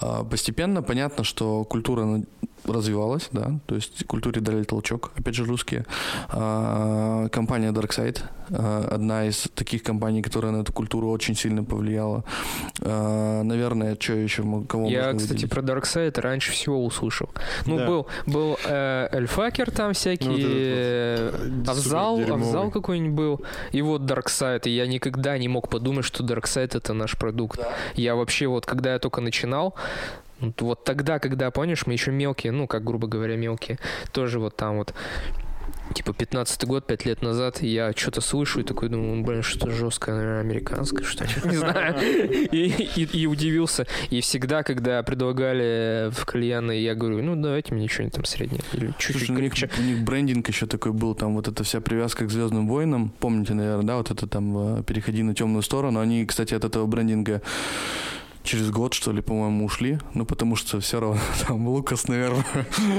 А, Постепенно понятно, что культура развивалась, да, то есть культуре дали толчок, опять же русские. А, Компания Darkside, а, одна из таких компаний, которая на эту культуру очень сильно повлияла. А, Наверное, что еще, кого Я, можно кстати, выделить? про Darkseid раньше всего услышал. Ну, Да. был, был э, Эльфакер там всякие, Ну, вот э, вот, э, Авзал. Авзал какой-нибудь был, и вот Darkseid, и я никогда не мог подумать, что Darkseid это наш продукт. Я вообще вот, когда я только начинал, вот- вот тогда, когда, помнишь, мы еще мелкие, ну, как грубо говоря, мелкие, тоже вот там вот Типа 15 год, 5 лет назад, я что-то слышу и такой думаю, блин, что жесткое, наверное, американское, что ли, не знаю. И, и- и удивился. И всегда, когда предлагали в кальяны, я говорю, ну давайте мне что-нибудь там среднее или чуть-чуть Слушай, у них, крепче. у них брендинг еще такой был, там вот эта вся привязка к Звездным войнам. Помните, наверное, да, вот это там э, переходи на темную сторону. Они, кстати, от этого брендинга через год, что ли, по-моему, ушли. Ну, потому что все равно там Лукас, наверное,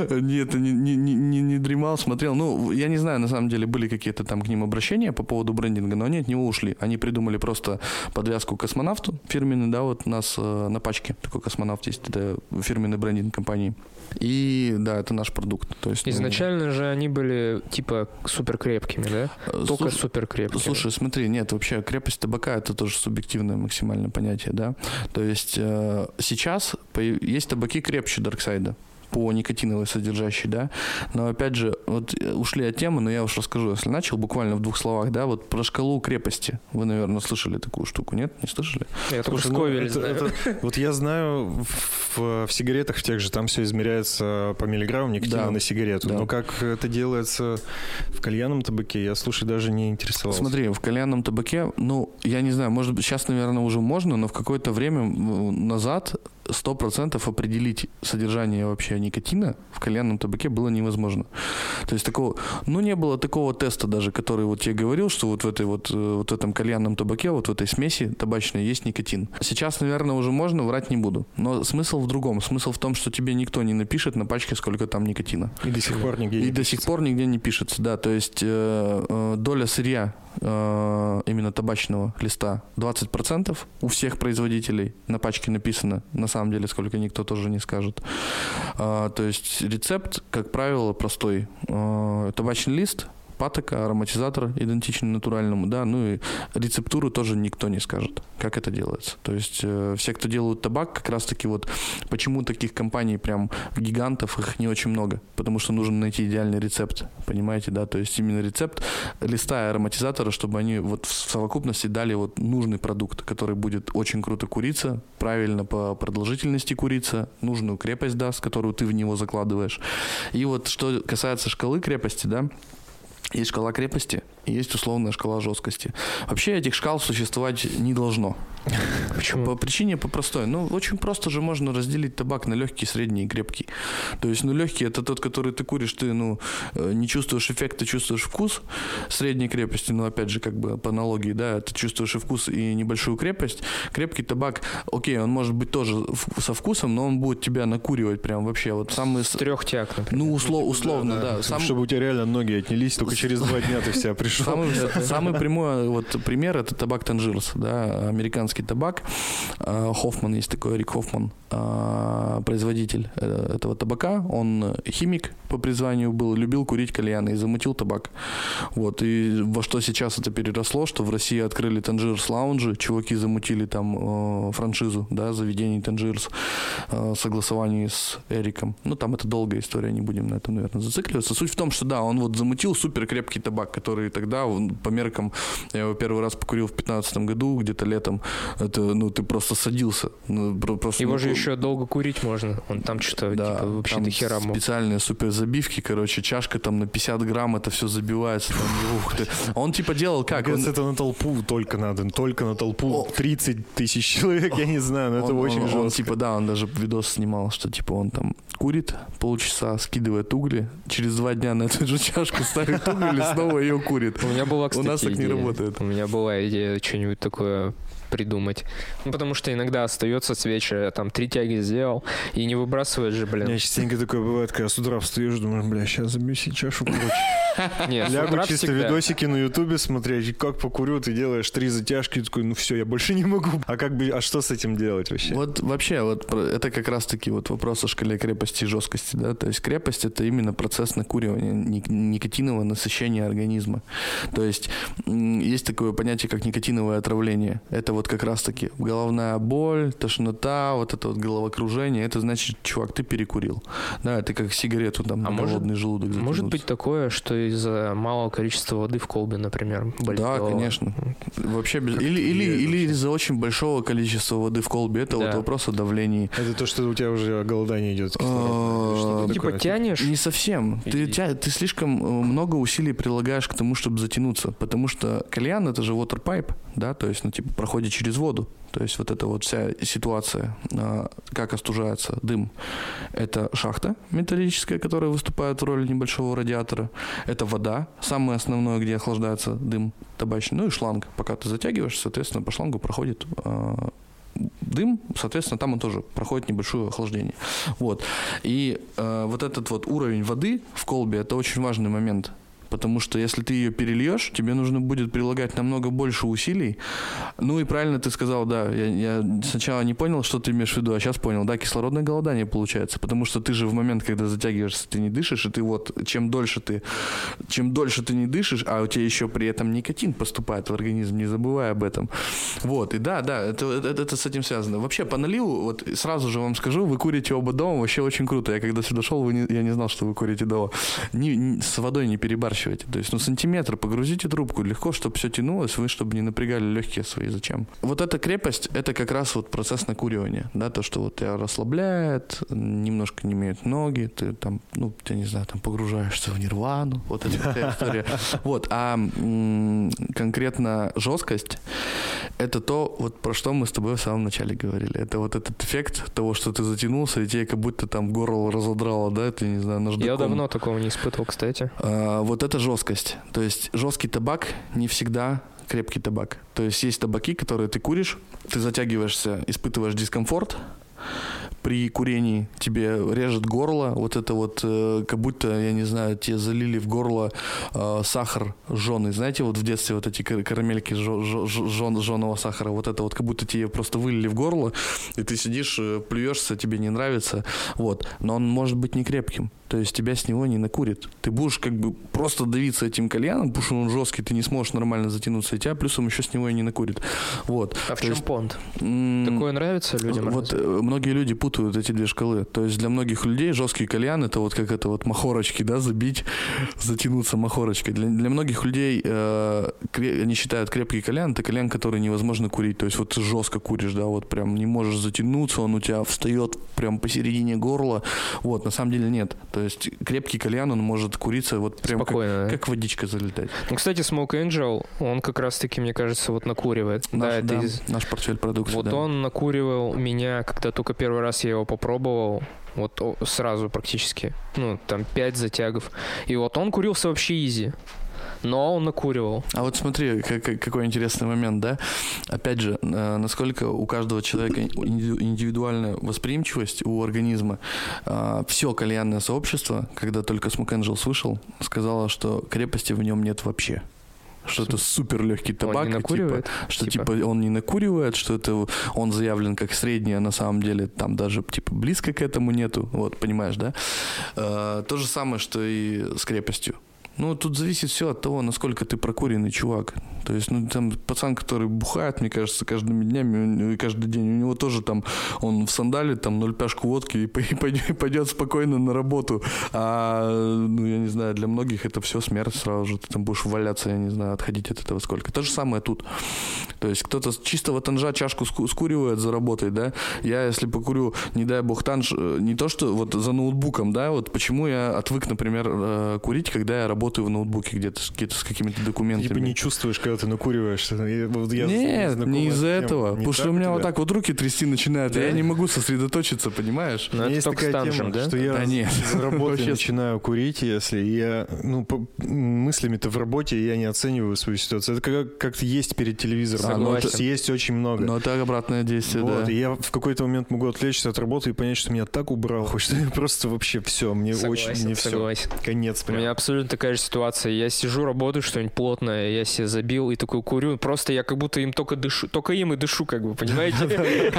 не, это, не, не, не, не- дремал, смотрел. Ну, я не знаю, на самом деле, были какие-то там к ним обращения по поводу брендинга, но они от него ушли. Они придумали просто подвязку к космонавту фирменный, да, вот у нас э, на пачке такой космонавт есть, это фирменный брендинг компании. И да, это наш продукт. То есть, ну, Изначально же они были типа супер крепкими, да? э, Только слушай, супер крепкими. Слушай, смотри, нет, вообще крепость табака это тоже субъективное максимальное понятие, да. То есть э, сейчас есть табаки крепче Дарксайда по никотиновой содержащей, да, но опять же, вот э, ушли от темы, но я уж расскажу, если начал, буквально в двух словах, да, вот про шкалу крепости, вы, наверное, слышали такую штуку, нет, не слышали? Я только Слушай, ну, это- это- вот я знаю, в, в- сигаретах в тех же там все измеряется по миллиграммам никотина Да. на сигарету. Да. Но как это делается в кальянном табаке, я, слушай, даже не интересовался. Смотри, в кальянном табаке, ну, я не знаю, может быть, сейчас, наверное, уже можно, но в какое-то время м, назад 100% определить содержание вообще никотина в кальянном табаке было невозможно. То есть такого, ну, не было такого теста даже, который вот я говорил, что вот в этой вот, э, вот в этом кальянном табаке, вот в этой смеси табачной есть никотин. Сейчас, наверное, уже можно, врать не буду. Но смысл в другом. Смысл в том, что тебе никто не напишет на пачке, сколько там никотина. И до сих пор нигде И не до сих пишется. пор нигде не пишется, да. То есть э, э, доля сырья именно табачного листа 20% у всех производителей на пачке написано, на самом деле, сколько никто тоже не скажет. А, то есть рецепт, как правило, простой. Э, табачный лист, патока, ароматизатор идентичный натуральному, да, ну и рецептуру тоже никто не скажет, как это делается. То есть э, все, кто делают табак, как раз-таки вот почему таких компаний прям гигантов их не очень много, потому что нужно найти идеальный рецепт, понимаете, да, то есть именно рецепт листа и ароматизатора, чтобы они вот в совокупности дали вот нужный продукт, который будет очень круто куриться, правильно по продолжительности куриться, нужную крепость даст, которую ты в него закладываешь. И вот что касается шкалы крепости, да, есть шкала крепости есть условная шкала жесткости. Вообще этих шкал существовать не должно. Почему? По причине по простой. Ну, очень просто же можно разделить табак на легкий, средний и крепкий. То есть, ну, легкий это тот, который ты куришь, ты, ну, э, не чувствуешь эффект, ты чувствуешь вкус. Средней крепости, ну, опять же, как бы по аналогии, да, ты чувствуешь и вкус, и небольшую крепость. Крепкий табак, окей, он может быть тоже со вкусом, но он будет тебя накуривать прям вообще. Вот самый... С трех тяг, например. Ну, усло- условно, да. Сам- Чтобы у тебя реально ноги отнялись, только через два дня ты в себя пришел. Самый, самый прямой вот пример это табак Танжирс, да, американский табак. А, Хоффман есть такой, Рик Хоффман, а, производитель э, этого табака. Он химик по призванию был, любил курить кальяны и замутил табак. Вот, и во что сейчас это переросло, что в России открыли Танжирс лаунжи, чуваки замутили там э, франшизу, да, заведений Танжирс э, в согласовании с Эриком. Ну, там это долгая история, не будем на этом, наверное, зацикливаться. Суть в том, что да, он вот замутил супер крепкий табак, который тогда он, по меркам, я его первый раз покурил в 15 году, где-то летом, это, ну, ты просто садился. Ну, про- просто, Его ну, же еще долго курить можно. Он там что-то да, типа, вообще там до хера мог. специальные супер забивки, короче, чашка там на 50 грамм, это все забивается. Там, ух ты. Он типа делал как? Мне Он- это на толпу только надо, только на толпу О. 30 тысяч человек, я не знаю, но это он- очень он- жестко. он, типа, да, он даже видос снимал, что типа он там курит полчаса, скидывает угли, через два дня на эту же чашку ставит уголь и снова ее курит. У меня была, кстати, нас так не идея. работает. У меня была идея что-нибудь такое придумать. Ну, потому что иногда остается с вечера, там, три тяги сделал, и не выбрасываешь же, У меня блин. частенько такое бывает, когда с утра встаешь, думаешь, бля, сейчас забью себе чашу, короче. Нет, Лягу чисто всегда. видосики на ютубе смотреть, как покурю, ты делаешь три затяжки, и такой, ну все, я больше не могу. А как бы, а что с этим делать вообще? Вот вообще, вот это как раз-таки вот вопрос о шкале крепости и жесткости, да, то есть крепость это именно процесс накуривания, ник- никотинового насыщения организма. То есть есть такое понятие, как никотиновое отравление. Это вот как раз-таки головная боль, тошнота, вот это вот головокружение, это значит, чувак, ты перекурил. Да, это как сигарету там А на может- голодный желудок Может затянуть. быть такое, что из-за малого количества воды в колбе, например, болит Да, голова. конечно. Вообще без... Как Или, или, или из-за очень большого количества воды в колбе. Это вот Да. вопрос о давлении. Это то, что у тебя уже голодание идет. Типа тянешь, Не совсем. Ты, тя- ты слишком э, много усилий прилагаешь к тому, чтобы затянуться. Потому что кальян это же water pipe, да, то есть, ну, типа, проходит через воду. То есть вот эта вот вся ситуация, а, как остужается дым, это шахта металлическая, которая выступает в роли небольшого радиатора. Это вода, самое основное, где охлаждается дым табачный. Ну и шланг. Пока ты затягиваешь, соответственно, по шлангу проходит а, дым, соответственно, там он тоже проходит небольшое охлаждение. Вот. И э, вот этот вот уровень воды в колбе это очень важный момент. Потому что если ты ее перельешь, тебе нужно будет прилагать намного больше усилий. Ну и правильно ты сказал, да, я, я сначала не понял, что ты имеешь в виду, а сейчас понял, да, кислородное голодание получается. Потому что ты же в момент, когда затягиваешься, ты не дышишь, и ты вот, чем дольше ты, чем дольше ты не дышишь, а у тебя еще при этом никотин поступает в организм, не забывай об этом. Вот, и да, да, это, это, это с этим связано. Вообще, по наливу, вот сразу же вам скажу, вы курите оба дома, вообще очень круто. Я когда сюда шел, вы не- я не знал, что вы курите дома. Не- не- с водой не перебарщивайте. То есть, ну, сантиметр погрузите трубку легко, чтобы все тянулось, вы, чтобы не напрягали легкие свои. Зачем? Вот эта крепость, это как раз вот процесс накуривания, да, то, что вот тебя расслабляет, немножко не имеют ноги, ты там, ну, я не знаю, там погружаешься в нирвану, вот эта история. Вот, а конкретно жесткость, это то, вот про что мы с тобой в самом начале говорили. Это вот этот эффект того, что ты затянулся, и тебе как будто там горло разодрало, да, ты, не знаю, наждаком. я давно такого не испытывал, кстати. А, вот это жесткость. То есть жесткий табак не всегда крепкий табак. То есть есть табаки, которые ты куришь, ты затягиваешься, испытываешь дискомфорт, при курении тебе режет горло, вот это вот, э, как будто, я не знаю, тебе залили в горло э, сахар жженый. Знаете, вот в детстве вот эти кар- карамельки жжё- жжё- жжёного сахара, вот это вот, как будто тебе просто вылили в горло, и ты сидишь, э, плюешься, тебе не нравится, вот. Но он может быть не крепким, то есть тебя с него не накурит. Ты будешь как бы просто давиться этим кальяном, потому что он жесткий, ты не сможешь нормально затянуться, и тебя плюсом еще с него и не накурит. Вот. А в чем есть, понт? Такое нравится людям? вот многие люди путают эти две шкалы. То есть для многих людей жесткий кальян это вот как это вот махорочки, да, забить, затянуться махорочкой. Для, для многих людей э, кре- они считают крепкий кальян это кальян, который невозможно курить. То есть вот ты жестко куришь, да, вот прям не можешь затянуться, он у тебя встает прям посередине горла. Вот, на самом деле нет. То есть крепкий кальян, он может куриться вот прям как, Спокойно, да? как водичка залетать. Ну, кстати, Smoke Angel, он как раз-таки, мне кажется, вот накуривает. да, Наш, это да, из- наш портфель продукции. Вот да. он накуривал меня, когда только первый раз я его попробовал, вот сразу практически, ну, там, пять затягов. И вот он курился вообще изи, но он накуривал. А вот смотри, как- как- какой интересный момент, да? Опять же, э, насколько у каждого человека инди- индивидуальная восприимчивость у организма. Все кальянное сообщество, когда только Smoke Angels вышел, сказало, что крепости в нем нет вообще. Что это супер легкий табак, он не типа, что типа? типа он не накуривает, что это он заявлен как средний, а на самом деле там даже типа близко к этому нету. Вот, понимаешь, да? Э, то же самое, что и с крепостью. Ну, тут зависит все от того, насколько ты прокуренный чувак. То есть, ну, там пацан, который бухает, мне кажется, каждыми днями, каждый день, у него тоже там, он в сандале, там, ноль пяшку водки и пойдет, спокойно на работу. А, ну, я не знаю, для многих это все смерть сразу же. Ты там будешь валяться, я не знаю, отходить от этого сколько. То же самое тут. То есть, кто-то чистого танжа чашку скуривает за работой, да. Я, если покурю, не дай бог, танж, э, не то, что вот за ноутбуком, да, вот почему я отвык, например, э, курить, когда я работаю в ноутбуке где-то с, с какими-то документами. Типа не чувствуешь, когда ты накуриваешься. Я, вот я Нет, не из-за этого. Не потому что у меня тебя? вот так вот руки трясти начинают, да? и я не могу сосредоточиться, понимаешь? Но это есть такая станжем, тема, да? что я да нет. работы начинаю курить, если я, ну, мыслями-то в работе я не оцениваю свою ситуацию. Это как, как есть перед телевизором. Согласен. Это, есть очень много. Но это обратное действие, вот, да. И я в какой-то момент могу отвлечься от работы и понять, что меня так убрал, что просто вообще все, мне согласен, очень, мне согласен. все, конец прям. У меня абсолютно такая же ситуация. Я сижу, работаю, что-нибудь плотное, я себе забил и такой курю. Просто я как будто им только дышу, только им и дышу, как бы, понимаете?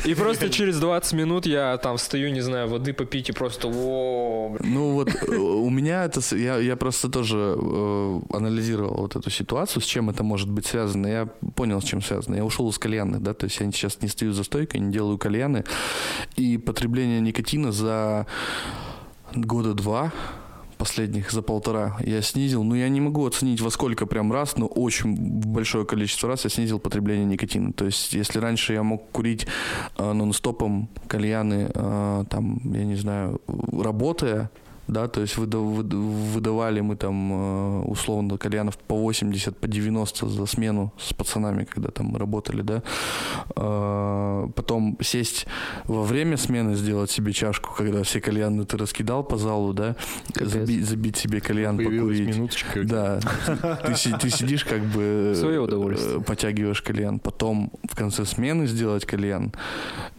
И просто через 20 минут я там стою, не знаю, воды попить и просто Ну вот э, у меня это, я, просто тоже э, анализировал вот эту ситуацию, с чем это может быть связано. Я понял, с чем связано. Я ушел из кальянных, да, то есть я сейчас не стою за стойкой, не делаю кальяны. И потребление никотина за года два последних за полтора я снизил, ну я не могу оценить во сколько прям раз, но очень большое количество раз я снизил потребление никотина. То есть если раньше я мог курить э, нон-стопом кальяны, э, там, я не знаю, работая, да, то есть выдавали мы там э, условно кальянов по 80, по 90 за смену с пацанами, когда там мы работали, да, а, потом сесть во время смены, сделать себе чашку, когда все кальяны ты раскидал по залу, да, забить, забить себе кальян, Появилась покурить. минуточка. Да, ты, ты сидишь как бы... Свое удовольствие. Э, потягиваешь кальян, потом в конце смены сделать кальян,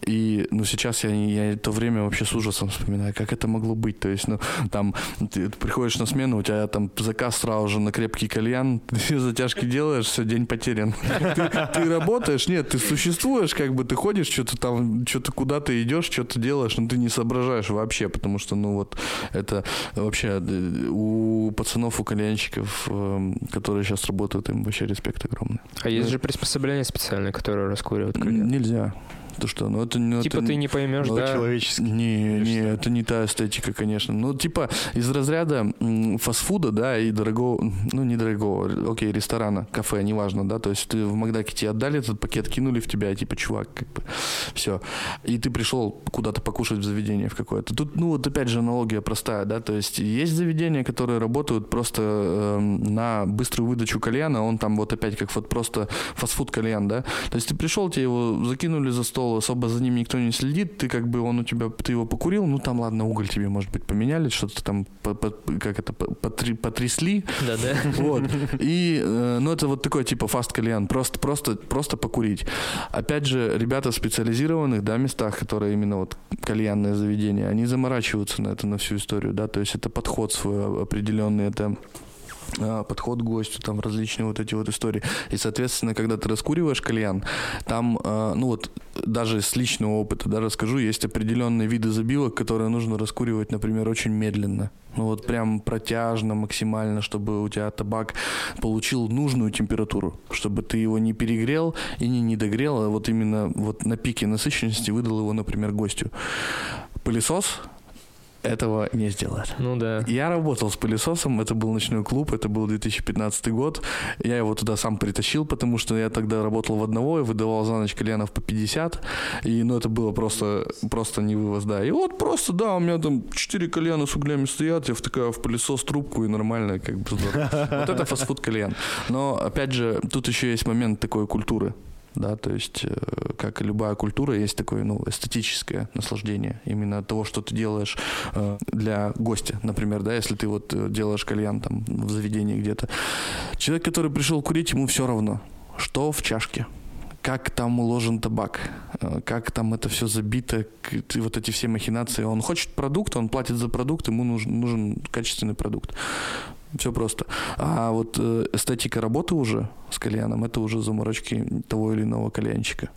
и, ну, сейчас я, я это время вообще с ужасом вспоминаю, как это могло быть, то есть, ну, там ты приходишь на смену, у тебя там заказ сразу же на крепкий кальян, ты затяжки делаешь, все, день потерян. Ты, ты работаешь, нет, ты существуешь, как бы ты ходишь, что-то там, что-то куда-то идешь, что-то делаешь, но ты не соображаешь вообще, потому что, ну вот, это вообще э, у пацанов, у кальянщиков, эм, которые сейчас работают, им вообще респект огромный. А есть же приспособления специальные, которые раскуривают кальян? Нельзя. То что, ну это... Ну, типа это, ты не поймешь, ну, да? Человечески. Не, не, это не та эстетика, конечно. Ну, типа, из разряда фастфуда, да, и дорогого, ну, не дорогого, окей, ресторана, кафе, неважно, да, то есть ты в Макдаке тебе отдали этот пакет, кинули в тебя, типа, чувак, как бы, все. И ты пришел куда-то покушать в заведение в какое-то. Тут, ну, вот опять же аналогия простая, да, то есть есть заведения, которые работают просто э, на быструю выдачу кальяна, он там вот опять как вот просто фастфуд кальян, да, то есть ты пришел, тебе его закинули за стол, стол, особо за ним никто не следит, ты как бы он у тебя, ты его покурил, ну там ладно, уголь тебе, может быть, поменяли, что-то там, по, по, как это, потри, потрясли. Да-да. Вот. И, э, ну это вот такой типа фаст кальян, просто, просто, просто покурить. Опять же, ребята в специализированных, да, местах, которые именно вот кальянное заведение, они заморачиваются на это, на всю историю, да, то есть это подход свой определенный, это а, подход к гостю, там различные вот эти вот истории. И, соответственно, когда ты раскуриваешь кальян, там, а, ну вот, даже с личного опыта, да, расскажу, есть определенные виды забивок, которые нужно раскуривать, например, очень медленно. Ну вот прям протяжно, максимально, чтобы у тебя табак получил нужную температуру, чтобы ты его не перегрел и не недогрел, а вот именно вот на пике насыщенности выдал его, например, гостю. Пылесос этого не сделать. Ну да. Я работал с пылесосом, это был ночной клуб, это был 2015 год. Я его туда сам притащил, потому что я тогда работал в одного и выдавал за ночь кальянов по 50. И ну это было просто, просто не вывоз, да. И вот просто, да, у меня там 4 кальяна с углями стоят, я втыкаю в пылесос трубку и нормально как бы здорово. Вот это фастфуд кальян. Но опять же, тут еще есть момент такой культуры да, то есть, э, как и любая культура, есть такое, ну, эстетическое наслаждение именно того, что ты делаешь э, для гостя, например, да, если ты вот э, делаешь кальян там в заведении где-то. Человек, который пришел курить, ему все равно, что в чашке, как там уложен табак, как там это все забито, вот эти все махинации. Он хочет продукт, он платит за продукт, ему нужен, нужен качественный продукт. Все просто. А вот э, эстетика работы уже с кальяном, это уже заморочки того или иного кальянщика.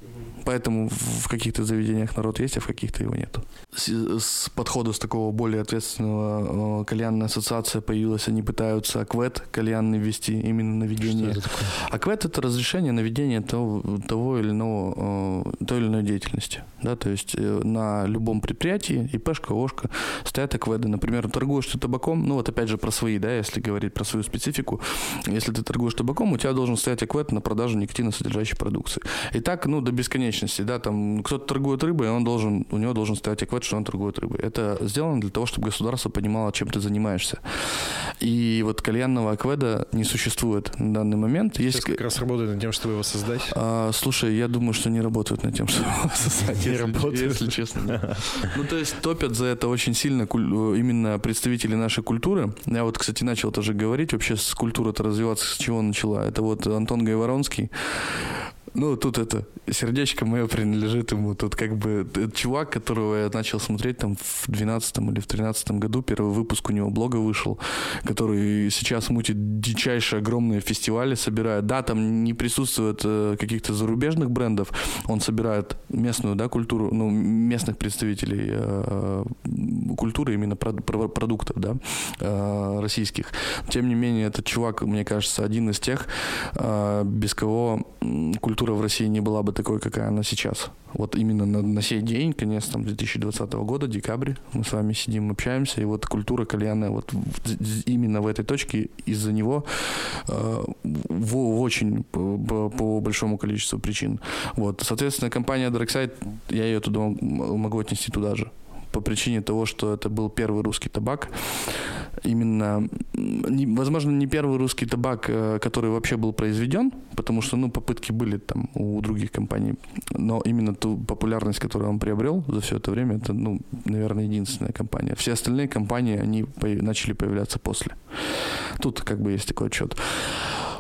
Поэтому в каких-то заведениях народ есть, а в каких-то его нету. С, с подхода с такого более ответственного э, кальянная ассоциация появилась, они пытаются аквет кальянный ввести именно на ведение. Что это такое? Аквет это разрешение на ведение того, того или иного, э, той или иной деятельности. Да, то есть э, на любом предприятии, ИПшка, ОшКа, стоят акведы. Например, торгуешь ты табаком, ну вот опять же про свои, да, если говорить про свою специфику, если ты торгуешь табаком, у тебя должен стоять аквет на продажу никотиносодержащей продукции. И так, ну, до бесконечности, да, там кто-то торгует рыбой, он должен, у него должен стоять аквет, что он торгует рыбой. Это сделано для того, чтобы государство понимало, чем ты занимаешься. И вот кальянного акведа не существует на данный момент. Есть... Сейчас как раз работает над тем, чтобы его создать. А, слушай, я думаю, что не работают над тем, чтобы его создать, Не работают? если честно. Ну, то есть топят за это очень сильно именно представители нашей культуры. Я вот, кстати, начал тоже говорить, вообще с культуры-то развиваться с чего начала. Это вот Антон Гайворонский. Ну, тут это, сердечко мое принадлежит ему. Тут как бы чувак, которого я начал смотреть там в 12 или в 13 году. Первый выпуск у него блога вышел, который сейчас мутит дичайшие огромные фестивали, собирает. Да, там не присутствует э, каких-то зарубежных брендов. Он собирает местную, да, культуру, ну, местных представителей э, культуры, именно про- продуктов, да, э, российских. Тем не менее, этот чувак, мне кажется, один из тех, э, без кого м, культура в России не была бы такой, какая она сейчас. Вот именно на, на сей день, конец там 2020 года, декабрь, мы с вами сидим, общаемся, и вот культура кальянная вот именно в этой точке из-за него э, в, в очень по, по- по большому количеству причин. Вот, соответственно, компания Darkside, я ее туда могу отнести туда же по причине того, что это был первый русский табак. Именно, возможно, не первый русский табак, э, который вообще был произведен, потому что, ну, попытки были там у других компаний, но именно ту популярность, которую он приобрел за все это время, это, ну, наверное, единственная компания. Все остальные компании, они начали появляться после. Тут как бы есть такой отчет.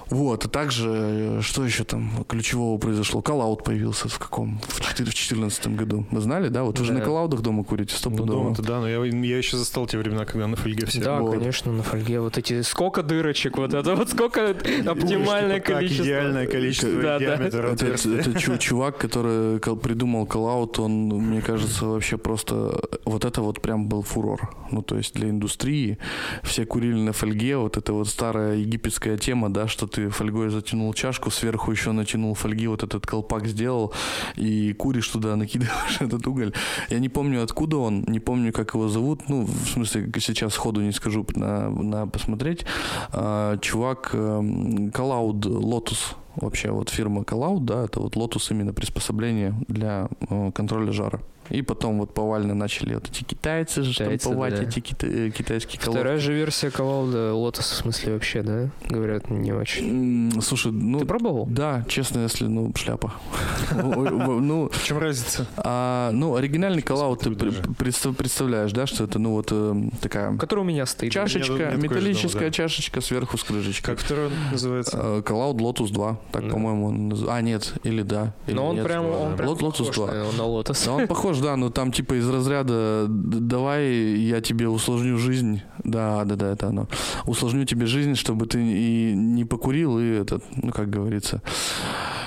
Вот, а также, э, что еще там ключевого произошло? Коллаут появился в каком? В 2014 году. Вы знали, да? Вот вы же Да. на коллаудах дома курите, Ну, стопудово. дома-то да, но я, я еще застал те времена, когда на фольге все Да, Вот. конечно, на фольге вот эти сколько дырочек, вот это вот сколько оптимальное количество. идеальное количество Да, да. диаметра Это, отверстия. это чу- чувак, который придумал коллаут, он, мне кажется, вообще просто... Вот это вот прям был фурор. Ну, то есть для индустрии все курили на фольге. Вот это вот старая египетская тема, да, что ты фольгой затянул чашку, сверху еще натянул фольги, вот этот колпак сделал, и куришь туда, накидываешь этот уголь. Я не помню, откуда он, не помню, как его зовут. Ну, в смысле, сейчас сходу не скажу, на, на посмотреть. А, чувак, эм, Cloud Lotus, вообще вот фирма Cloud, да, это вот Lotus именно приспособление для э, контроля жара. И потом вот повально начали вот эти китайцы же Китайцы, штамповать да. эти кита- э, китайские колодки. Вторая же версия Ковалда Лотос, в смысле, вообще, да? Говорят, не очень. Слушай, ну... Ты пробовал? Да, честно, если, ну, шляпа. Ну, В чем разница? а, ну, оригинальный коллаут ты представляешь, да, что это, ну, вот э, такая Который у меня стоит. чашечка, металлическая чашечка сверху с крышечкой. Как второй называется? Э, Cloud Lotus 2, так, Да. по-моему, он А, нет, или да. или Но он нет. прям, он прям Лот- Lotus похож 2. на, на Лотос. Он похож, да, но там типа из разряда «Д- давай я тебе усложню жизнь. Да, да, да, это оно. Усложню тебе жизнь, чтобы ты и не покурил, и этот, ну, как говорится.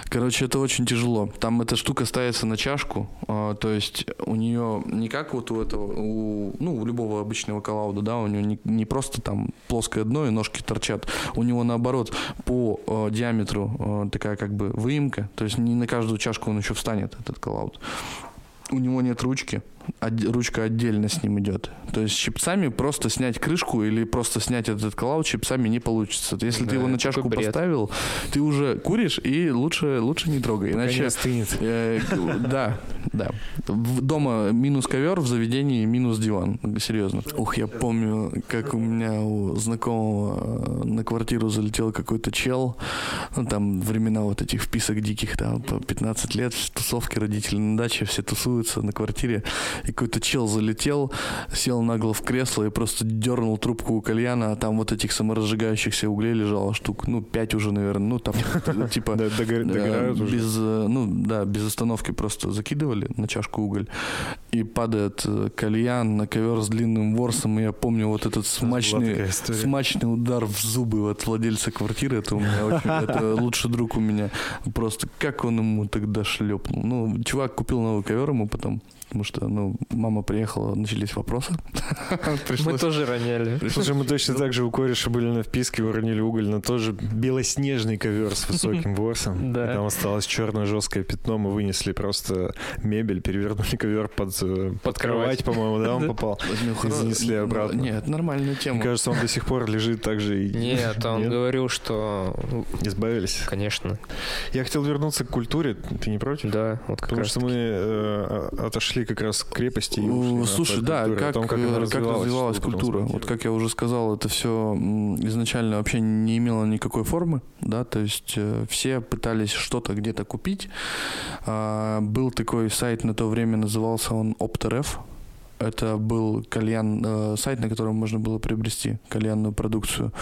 Короче, это очень тяжело. Там эта штука ставится на чашку, а, то есть у нее не как вот у этого, у, ну, у любого обычного коллауда, да, у нее не, не просто там плоское дно и ножки торчат, у него наоборот по э, диаметру э, такая как бы выемка, то есть не на каждую чашку он еще встанет, этот коллауд. У него нет ручки, ручка отдельно с ним идет. То есть щипцами просто снять крышку или просто снять этот коллауд щипцами не получится. Если Да, ты его на чашку бред. поставил, ты уже куришь и лучше, лучше не трогай. Пока не Иначе остынет. Э, Да, да. В- Дома минус ковер, в заведении минус диван. Серьезно. Ух, я помню, как у меня у знакомого э, на квартиру залетел какой-то чел. Ну, там времена вот этих вписок диких, там, по 15 лет, тусовки родители на даче, все тусуются на квартире. И какой-то чел залетел, сел нагло в кресло и просто дернул трубку у кальяна, а там вот этих саморазжигающихся углей лежало штук, ну, пять уже, наверное, ну, там, типа, без, э, ну, да, без остановки просто закидывали на чашку уголь, и падает э, кальян на ковер с длинным ворсом, и я помню вот этот смачный, смачный удар в зубы от владельца квартиры, это у меня очень, это лучший друг у меня, просто как он ему тогда шлепнул, ну, чувак купил новый ковер ему потом, потому что, ну, мама приехала, начались вопросы. Мы тоже роняли. Слушай, мы точно так же у кореша были на вписке, уронили уголь на тоже белоснежный ковер с высоким ворсом. Да. Там осталось черное жесткое пятно, мы вынесли просто мебель, перевернули ковер под, э, под кровать, по-моему, да, он попал. И занесли обратно. Нет, нормальная тема. Мне кажется, он до сих пор лежит так же. Нет, он говорил, что... Избавились? Конечно. Я хотел вернуться к культуре, ты не против? Да, вот как Потому что мы э, отошли как раз к крепости и ушли Слушай, да, как, том, как, развивалась, как развивалась культура. Вот как я уже сказал, это все изначально вообще не имело никакой формы, да, то есть э, все пытались что-то где-то купить. А, был такой сайт на то время, назывался он Opter.f, это был кальян, э, сайт, на котором можно было приобрести кальянную продукцию.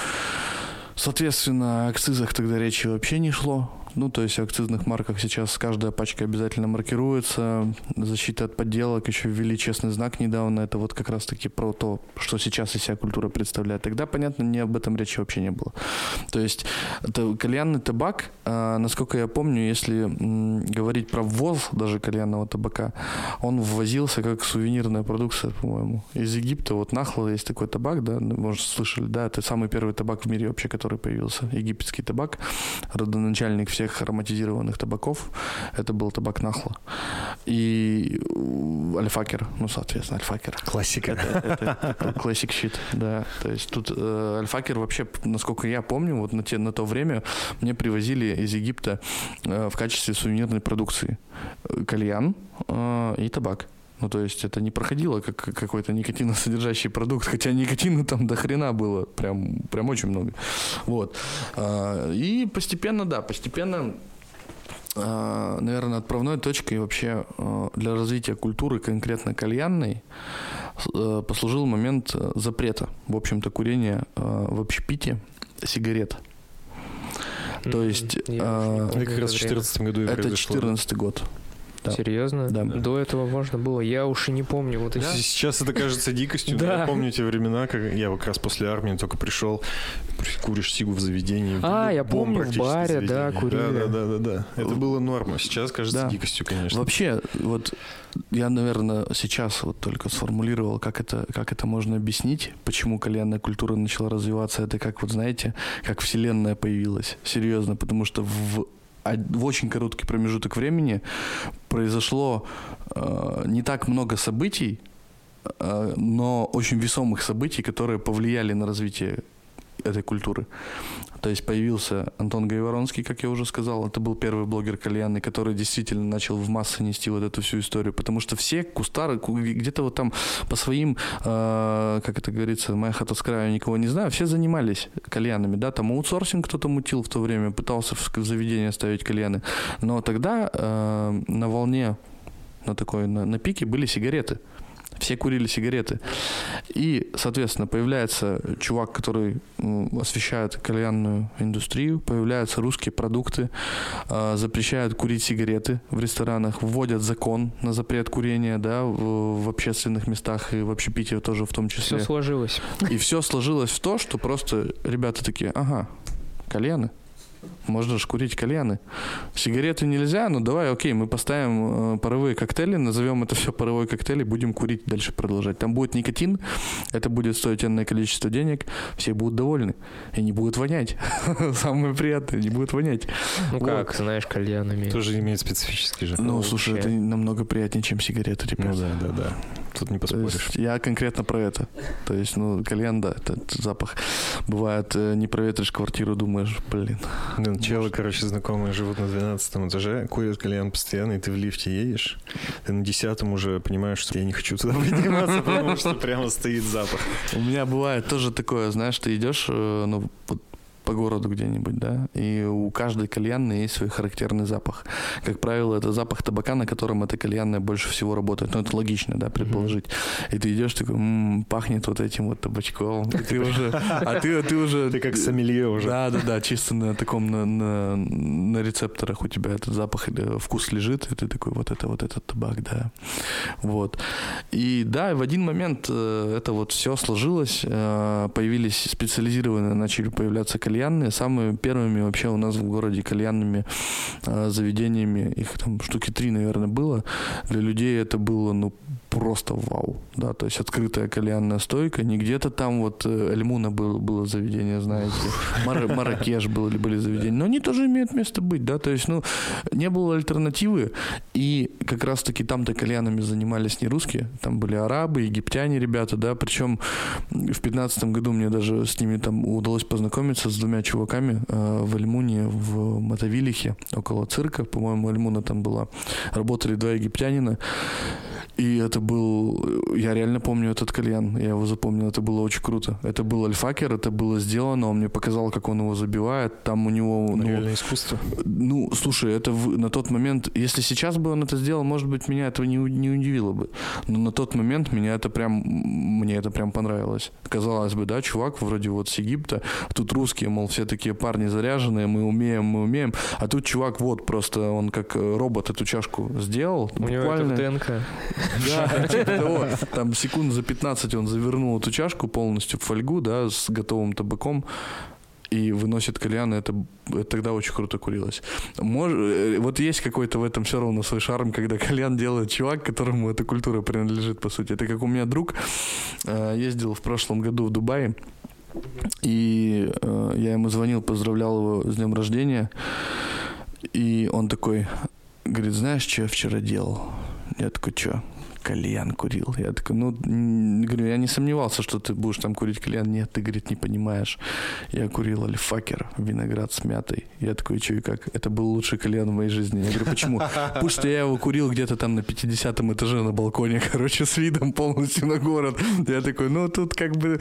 Соответственно, о акцизах тогда речи вообще не шло. Ну, то есть в акцизных марках сейчас каждая пачка обязательно маркируется. Защита от подделок еще ввели честный знак недавно. Это вот как раз-таки про то, что сейчас из себя культура представляет. Тогда, понятно, не об этом речи вообще не было. То есть это кальянный табак, а, насколько я помню, если говорить про ввоз даже кальянного табака, он ввозился как сувенирная продукция, по-моему, из Египта. Вот Нахла есть такой табак, да, может, слышали, да, это самый первый табак в мире вообще, который появился. Египетский табак, родоначальник всех всех ароматизированных табаков это был табак Нахла. И Альфакер, ну, соответственно, Альфакер. Классика. Это классик щит, да. То есть тут э, Альфакер вообще, насколько я помню, вот на, те, на то время мне привозили из Египта э, в качестве сувенирной продукции кальян э, и табак. Ну, то есть это не проходило как какой-то никотиносодержащий продукт, хотя никотина там до хрена было, прям, прям очень много. Вот. А, и постепенно, да, постепенно а, наверное, отправной точкой вообще а, для развития культуры, конкретно кальянной, послужил момент запрета, в общем-то, курения в общепите сигарет. То есть... это как раз в 2014 году Это 2014 год. Да. Серьезно? Да. До этого можно было. Я уж и не помню. Вот эти... Сейчас это кажется дикостью. Да. Я помню те времена, как я как раз после армии только пришел, куришь сигу в заведении. А, я помню, в баре, да, курили. Да, да, да, да, Это было норма. Сейчас кажется да. дикостью, конечно. Вообще, вот я, наверное, сейчас вот только сформулировал, как это, как это можно объяснить, почему кальянная культура начала развиваться. Это как, вот знаете, как вселенная появилась. Серьезно, потому что в в очень короткий промежуток времени произошло э, не так много событий, э, но очень весомых событий, которые повлияли на развитие этой культуры. То есть появился Антон Гайворонский, как я уже сказал, это был первый блогер кальянный, который действительно начал в массы нести вот эту всю историю, потому что все кустары, где-то вот там по своим, э, как это говорится, моя хата с краю, никого не знаю, все занимались кальянами, да, там аутсорсинг кто-то мутил в то время, пытался в, заведение ставить кальяны, но тогда э, на волне на такой, на, на пике были сигареты. Все курили сигареты. И, соответственно, появляется чувак, который освещает кальянную индустрию, появляются русские продукты, а, запрещают курить сигареты в ресторанах, вводят закон на запрет курения да, в, в общественных местах и в общепитии тоже в том числе. Все сложилось. И все сложилось в то, что просто ребята такие, ага, кальяны, можно же курить кальяны. Сигареты нельзя, но давай, окей, мы поставим э, паровые коктейли, назовем это все паровой коктейль и будем курить дальше продолжать. Там будет никотин, это будет стоить энное количество денег, все будут довольны и не будут вонять. Самое приятное, не будут вонять. Ну вот. как, знаешь, кальян имеет. Тоже имеет специфический же. Ну, слушай, это намного приятнее, чем сигареты, ребят. Ну да, да, да. Тут не поспоришь. Я конкретно про это. То есть, ну, кальян, да, этот запах. Бывает, э, не проветришь квартиру, думаешь, блин. Блин, челы, короче, знакомые живут на 12 этаже, курят кальян постоянно, и ты в лифте едешь, ты на 10 уже понимаешь, что я не хочу туда подниматься, потому что прямо стоит запах. У меня бывает тоже такое, знаешь, ты идешь, э, ну, по городу где-нибудь, да, и у каждой кальянной есть свой характерный запах. Как правило, это запах табака, на котором эта кальянная больше всего работает. Ну, это логично, да, предположить. И ты идешь такой, м-м, пахнет вот этим вот табачком. И ты уже, а ты, ты уже... Ты как сомелье уже. Да, да, да, чисто на таком, на, на, на рецепторах у тебя этот запах или вкус лежит, и ты такой, вот это, вот этот табак, да. Вот. И да, в один момент э, это вот все сложилось, э, появились специализированные, начали появляться кальянные. Самыми первыми вообще у нас в городе кальянными э, заведениями, их там штуки три, наверное, было. Для людей это было, ну, просто вау, да, то есть открытая кальянная стойка, не где-то там вот Эльмуна было, было заведение, знаете, Мар Маракеш были, были заведения, но они тоже имеют место быть, да, то есть, ну, не было альтернативы, и как раз-таки там-то кальянами занимались не русские, там были арабы, египтяне ребята, да, причем в пятнадцатом году мне даже с ними там удалось познакомиться с двумя чуваками э, в Эльмуне, в Мотовилихе, около цирка, по-моему, Эльмуна там была, работали два египтянина, и это был... Я реально помню этот кальян. Я его запомнил. Это было очень круто. Это был альфакер, это было сделано. Он мне показал, как он его забивает. Там у него... Ну, Реальное искусство. Ну, слушай, это в, на тот момент... Если сейчас бы он это сделал, может быть, меня этого не, не удивило бы. Но на тот момент меня это прям... Мне это прям понравилось. Казалось бы, да, чувак вроде вот с Египта. Тут русские, мол, все такие парни заряженные. Мы умеем, мы умеем. А тут чувак вот просто, он как робот эту чашку сделал. У него это в ДНК. Да, типа того. Там секунд за 15 он завернул эту чашку полностью в фольгу, да, с готовым табаком и выносит кальян, это, это тогда очень круто курилось. Мож, э, вот есть какой-то в этом все равно свой шарм, когда кальян делает чувак, которому эта культура принадлежит, по сути. Это как у меня друг э, ездил в прошлом году в Дубае, и э, я ему звонил, поздравлял его с днем рождения, и он такой, говорит, знаешь, что я вчера делал? Я такой, что? Кальян курил. Я такой, ну, говорю, я не сомневался, что ты будешь там курить кальян. Нет, ты, говорит, не понимаешь. Я курил альфакер, виноград с мятой. Я такой, что и как? Это был лучший кальян в моей жизни. Я говорю, почему? Потому что я его курил где-то там на 50 этаже на балконе, короче, с видом полностью на город. Я такой, ну, тут как бы,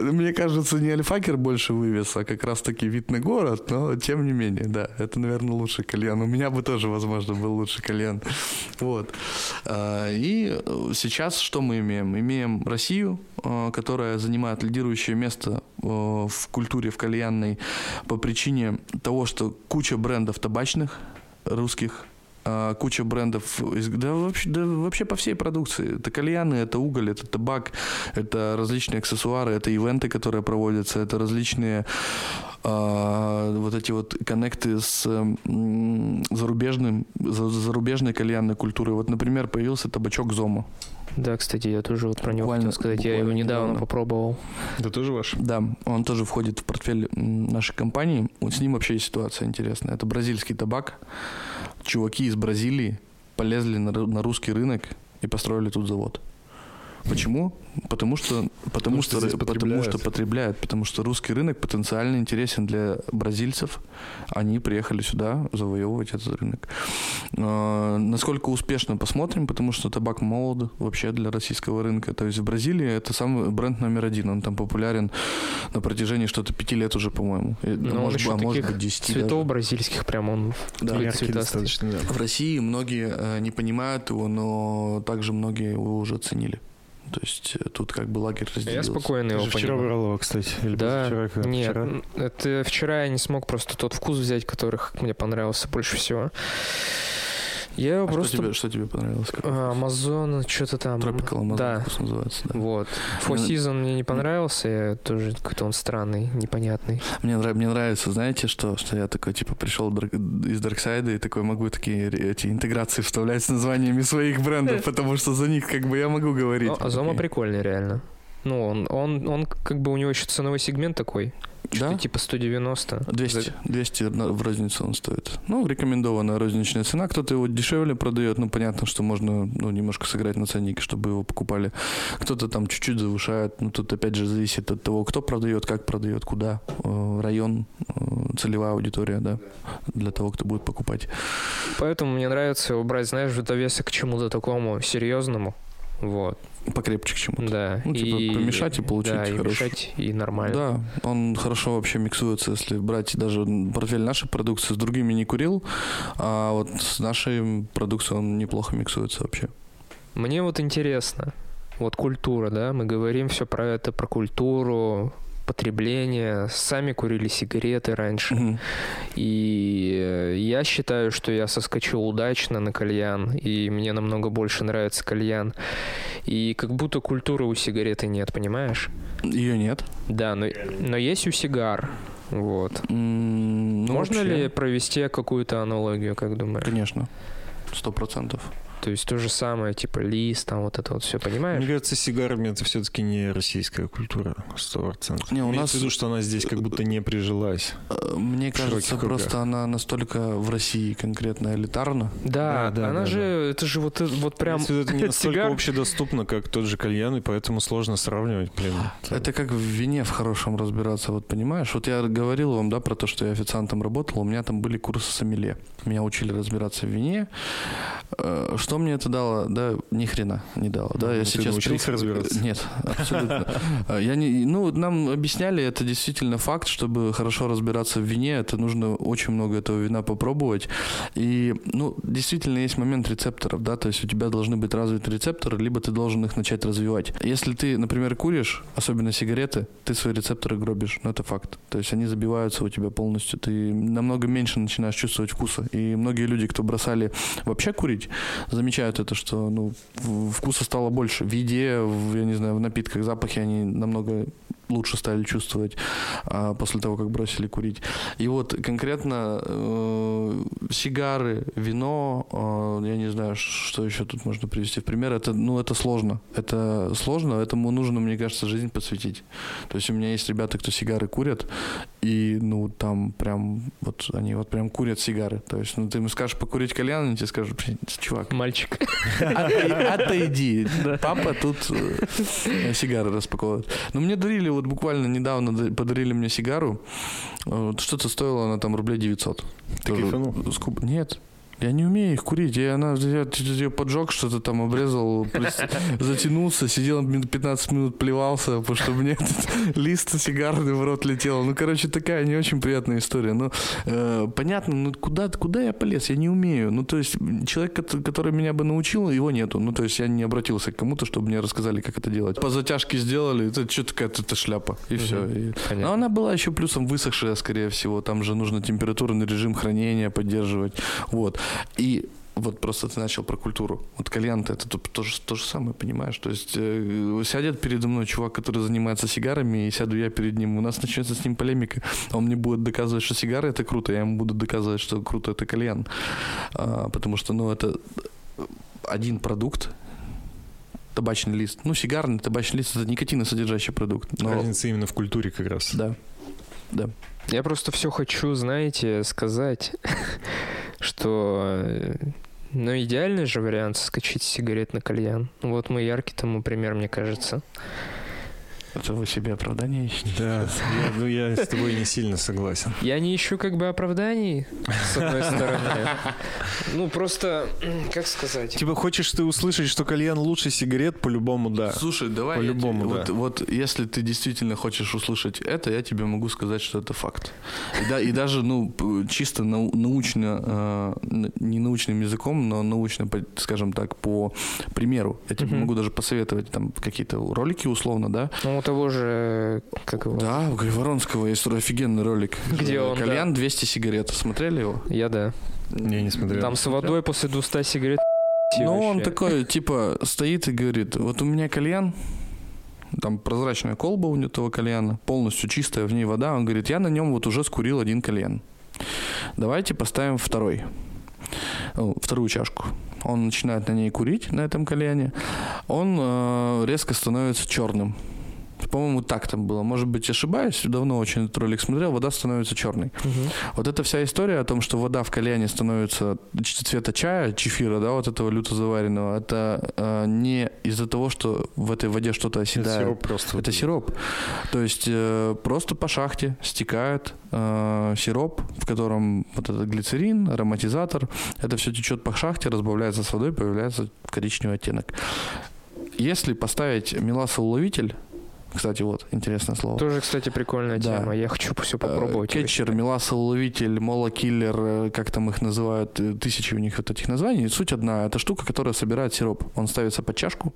мне кажется, не альфакер больше вывез, а как раз-таки вид на город, но тем не менее, да, это, наверное, лучший кальян. У меня бы тоже, возможно, был лучший кальян. Вот. А, и сейчас что мы имеем? Имеем Россию, э, которая занимает лидирующее место э, в культуре в кальянной по причине того, что куча брендов табачных русских э, куча брендов, да вообще, да вообще по всей продукции. Это кальяны, это уголь, это табак, это различные аксессуары, это ивенты, которые проводятся, это различные э, вот эти вот коннекты с э, зарубежным, за, зарубежной кальянной культурой. Вот, например, появился табачок Зома. Да, кстати, я тоже вот про него буквально, хотел сказать. Я его недавно, недавно попробовал. Это тоже ваш? Да, он тоже входит в портфель нашей компании. Вот с ним вообще есть ситуация интересная. Это бразильский табак. Чуваки из Бразилии полезли на, на русский рынок и построили тут завод. Почему? Потому что, потому, потому, что, что потому что потребляют, потому что русский рынок потенциально интересен для бразильцев. Они приехали сюда завоевывать этот рынок. Э, насколько успешно посмотрим, потому что табак молод вообще для российского рынка. То есть в Бразилии это самый бренд номер один. Он там популярен на протяжении что-то пяти лет уже, по-моему. Ну, может, еще а может быть 10 цветов даже. бразильских прям он да, достаточно. Да. В России многие э, не понимают его, но также многие его уже оценили. То есть э, тут как бы лагерь разделился. Я спокойно его вчера брал его, кстати. Или да, вчера, нет, вчера? это вчера я не смог просто тот вкус взять, который мне понравился больше всего. Я а просто... Что тебе, что тебе понравилось? Амазон, что-то там. Tropical Amazon да. называется. Да. Вот. Four Season мне не понравился, я тоже какой-то он странный, непонятный. Мне, мне нравится, знаете, что, что я такой, типа, пришел из Дарксайда и такой могу такие эти интеграции вставлять с названиями своих брендов, потому что за них как бы я могу говорить. Ну, Азома прикольный, реально. Ну, он, он, он как бы у него еще ценовой сегмент такой. Что-то да? типа 190. 200, 200 в розницу он стоит. Ну, рекомендованная розничная цена. Кто-то его дешевле продает. Ну, понятно, что можно ну, немножко сыграть на ценнике, чтобы его покупали. Кто-то там чуть-чуть завышает. Ну, тут опять же зависит от того, кто продает, как продает, куда. Э, район, э, целевая аудитория, да, для того, кто будет покупать. Поэтому мне нравится его брать, знаешь, в довесок к чему-то такому серьезному. Вот. Покрепче к чему-то. Да. Ну, типа, помешать и получить да, и мешать, и нормально. Да, он хорошо вообще миксуется, если брать даже портфель нашей продукции, с другими не курил, а вот с нашей продукцией он неплохо миксуется вообще. Мне вот интересно, вот культура, да, мы говорим все про это, про культуру, потребление, сами курили сигареты раньше. Мгм. И э, я считаю, что я соскочил удачно на кальян, и мне намного больше нравится кальян. И как будто культуры у сигареты нет, понимаешь? Ее нет. Да, но, но есть у сигар. Вот. М, ну, Можно вообще, ли провести какую-то аналогию, как думаешь? Конечно, сто процентов. То есть то же самое, типа лист, там вот это вот все, Мне понимаешь? кажется, сигарами это все-таки не российская культура, сто процентов. Не, у Имеется нас- в виду, что она здесь как будто не прижилась. Э, Мне кажется, кругах. просто она настолько в России конкретно элитарна. Да, Да, да, она да, же, это же вот, вот прям... Виду, это не настолько сигар. общедоступно, как тот же кальян, и поэтому сложно сравнивать, блин. Это как в вине в хорошем разбираться, вот понимаешь? Вот я говорил вам, да, про то, что я официантом работал, у меня там были курсы сомелье. Меня учили разбираться в вине. Э, Что мне это дало? Да, ни хрена не дало. Да, я Ну, ты сейчас научился при- разбираться? Нет, абсолютно. Э, Я не, ну, нам объясняли, это действительно факт, чтобы хорошо разбираться в вине, это нужно очень много этого вина попробовать. И, ну, действительно есть момент рецепторов, да, то есть у тебя должны быть развиты рецепторы, либо ты должен их начать развивать. Если ты, например, куришь, особенно сигареты, ты свои рецепторы гробишь, ну, это факт. То есть они забиваются у тебя полностью, ты намного меньше начинаешь чувствовать вкуса. И многие люди, кто бросали вообще курить, замечают это, что, ну, вкуса стало больше. В еде, в, я не знаю, в напитках, запахи они намного лучше стали чувствовать а, после того, как бросили курить. И вот конкретно э, сигары, вино, э, я не знаю, что еще тут можно привести в пример. Это, ну, это сложно. Это сложно, этому нужно, мне кажется, жизнь посвятить. То есть у меня есть ребята, кто сигары курят, и, ну, там прям, вот они вот прям курят сигары. То есть, ну, ты ему скажешь покурить кальян, они тебе скажут, «Блин, чувак, Мальчик. Отойди, отойди. Папа тут э, сигары распаковывает. Но мне дарили, вот буквально недавно да- подарили мне сигару. Э, вот Что-то стоило она там рублей 900. Ты кайфанул? скуп- Нет. Я не умею их курить. Я, она, я ее поджег, что-то там обрезал, затянулся, сидел минут 15 минут, плевался, потому что мне этот лист сигарный в рот летел. Ну, короче, такая не очень приятная история. Ну, э, понятно, ну куда, куда я полез? Я не умею. Ну, то есть, человек, кот- который меня бы научил, его нету. Ну, то есть, я не обратился к кому-то, чтобы мне рассказали, как это делать. По затяжке сделали, это что какая-то шляпа, и все. Но Понятно. она была еще плюсом высохшая, скорее всего. Там же нужно температурный режим хранения поддерживать. Вот. И вот просто ты начал про культуру. Вот кальян это то, то, же, то же самое, понимаешь? То есть э, сядет передо мной чувак, который занимается сигарами, и сяду я перед ним. У нас начнется с ним полемика. Он мне будет доказывать, что сигары это круто, я ему буду доказывать, что круто это кальян. А, потому что, ну, это один продукт, табачный лист. Ну, сигарный табачный лист это никотиносодержащий продукт. Но, Разница именно в культуре как раз. да. Да. Я просто все хочу, знаете, сказать, что э, ну, идеальный же вариант соскочить с сигарет на кальян. Вот мы яркий тому пример, мне кажется. Это вы себе оправдание ищете? Да, я, ну я с тобой не сильно согласен. Я не ищу как бы оправданий, с одной стороны. Ну, просто, как сказать? Типа, хочешь ты услышать, что кальян лучше сигарет? По-любому, да. Слушай, давай По-любому, да. вот, вот если ты действительно хочешь услышать это, я тебе могу сказать, что это факт. И, да, и даже, ну, чисто нау- научно, э, не научным языком, но научно, скажем так, по примеру. Я тебе могу даже посоветовать там какие-то ролики условно, да? Ну, у того же, как его? Да, у Григоровского есть офигенный ролик. Где он, Кальян 200 сигарет. Смотрели его? Я да. Я не смотрел. Там с водой после 200 сигарет Ну, он такой, типа, стоит и говорит, вот у меня кальян, там прозрачная колба у этого кальяна, полностью чистая, в ней вода. Он говорит, я на нем вот уже скурил один кальян. Давайте поставим второй. Ну, вторую чашку. Он начинает на ней курить, на этом кальяне. Он э, резко становится черным. По-моему, так там было. Может быть, ошибаюсь. Давно очень этот ролик смотрел. Вода становится черной. Мгм. Вот эта вся история о том, что вода в кальяне становится цвета чая, чефира, да, вот этого люто заваренного, это э, не из-за того, что в этой воде что-то Это оседает. сироп просто. Это сироп. То есть э, просто по шахте стекает э, сироп, в котором вот этот глицерин, ароматизатор, это все течет по шахте, разбавляется с водой, появляется коричневый оттенок. Если поставить меласоуловитель, кстати, вот, интересное слово. Тоже, кстати, прикольная Да. тема. Я хочу все Э, попробовать. Кетчер, меласоуловитель, молокиллер, э, как там их называют, э, тысячи у них вот этих названий. Суть одна, это штука, которая собирает сироп. Он ставится под чашку,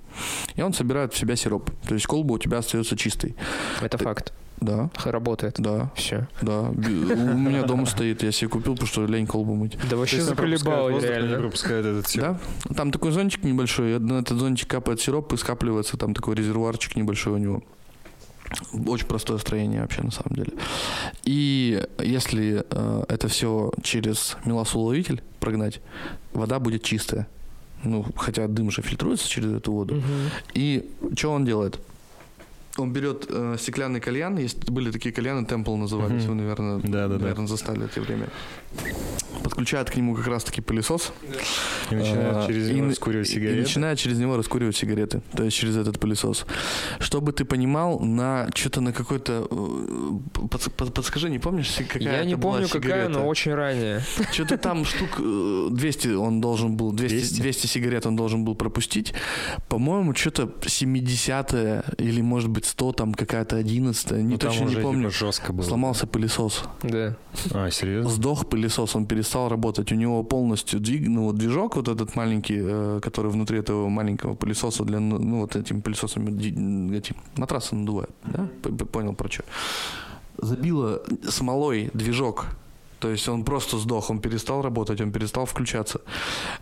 и он собирает в себя сироп. То есть колба у тебя остается чистой. Это факт. Да, Работает. да, Все. да. У меня дома стоит, я себе купил, потому что лень колбу мыть. Да вообще заколебал реально. пропускает этот сироп. Да, там такой зонтик небольшой, на этот зонтик капает сироп и скапливается, там такой резервуарчик небольшой у него. Очень простое строение вообще на самом деле. И если э, это все через меласуловитель прогнать, вода будет чистая. Ну, хотя дым же фильтруется через эту воду. Мгм. И что он делает? Он берет э, стеклянный кальян, есть были такие кальяны, Темпл назывались, Мгм. вы, наверное, Да-да-да. наверное, застали это время. Подключает к нему как раз-таки пылесос, И начинает а, через и него на- раскуривать и сигареты. начинает через него раскуривать сигареты, то есть через этот пылесос. Чтобы ты понимал, на что-то на какой-то... э, подс- под- подскажи, не помнишь, какая Я не это была помню, какая, сигарета? но очень ранее. Что-то там штук э, 200 он должен был, 200, 200? 200 сигарет он должен был пропустить. По-моему, что-то 70 или, может быть, 100, там какая-то 11 не Ну, там точно уже, не помню. типа, жестко было. Сломался пылесос. Да. А, серьезно? Сдох пылесос, он перестал работать. У него полностью двиг, ну, вот движок вот этот маленький, э, который внутри этого маленького пылесоса для, ну, ну, вот этим пылесосом эти матрасы надувают, да? Понял про что. Забило смолой движок. То есть он просто сдох, он перестал работать, он перестал включаться.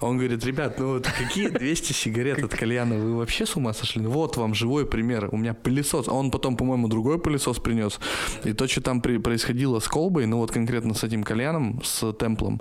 А Он говорит, ребят, ну вот какие 200 сигарет от кальяна, вы вообще с ума сошли? Ну Вот вам живой пример, у меня пылесос. А он потом, по-моему, другой пылесос принес. И то, что там при- происходило с колбой, ну вот конкретно с этим кальяном, с темплом,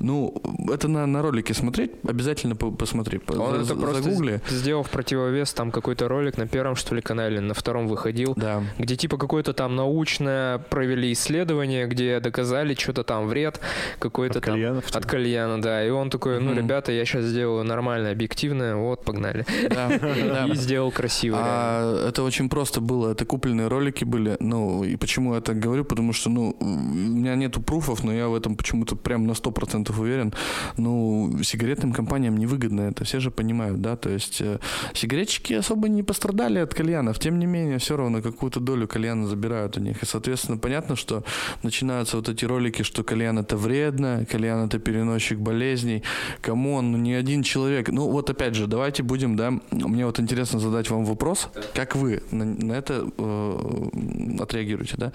ну, это на, на ролике смотреть, обязательно по- посмотри, по- Он за- это просто загугли. сделал в противовес там какой-то ролик на первом, что ли, канале, на втором выходил, Да. где типа какое-то там научное провели исследование, где доказали что-то там вред какой-то От там кальянов, от кальяна, да. И он такой, ну, ребята, я сейчас сделаю нормально, объективно, вот, погнали. И сделал красиво. А это очень просто было. Это купленные ролики были. Ну, и почему я так говорю? Потому что, ну, у меня нету пруфов, но я в этом почему-то прям на 100% уверен. Ну, сигаретным компаниям невыгодно это. Все же понимают, да? То есть э, сигаретчики особо не пострадали от кальянов. Тем не менее, все равно какую-то долю кальяна забирают у них. И, соответственно, понятно, что начинаются вот эти ролики, что кальян это вредно, кальян это переносчик болезней. Come on, ну ни один человек. Ну вот опять же, давайте будем, да, мне вот интересно задать вам вопрос, как вы на, на это э, отреагируете, да?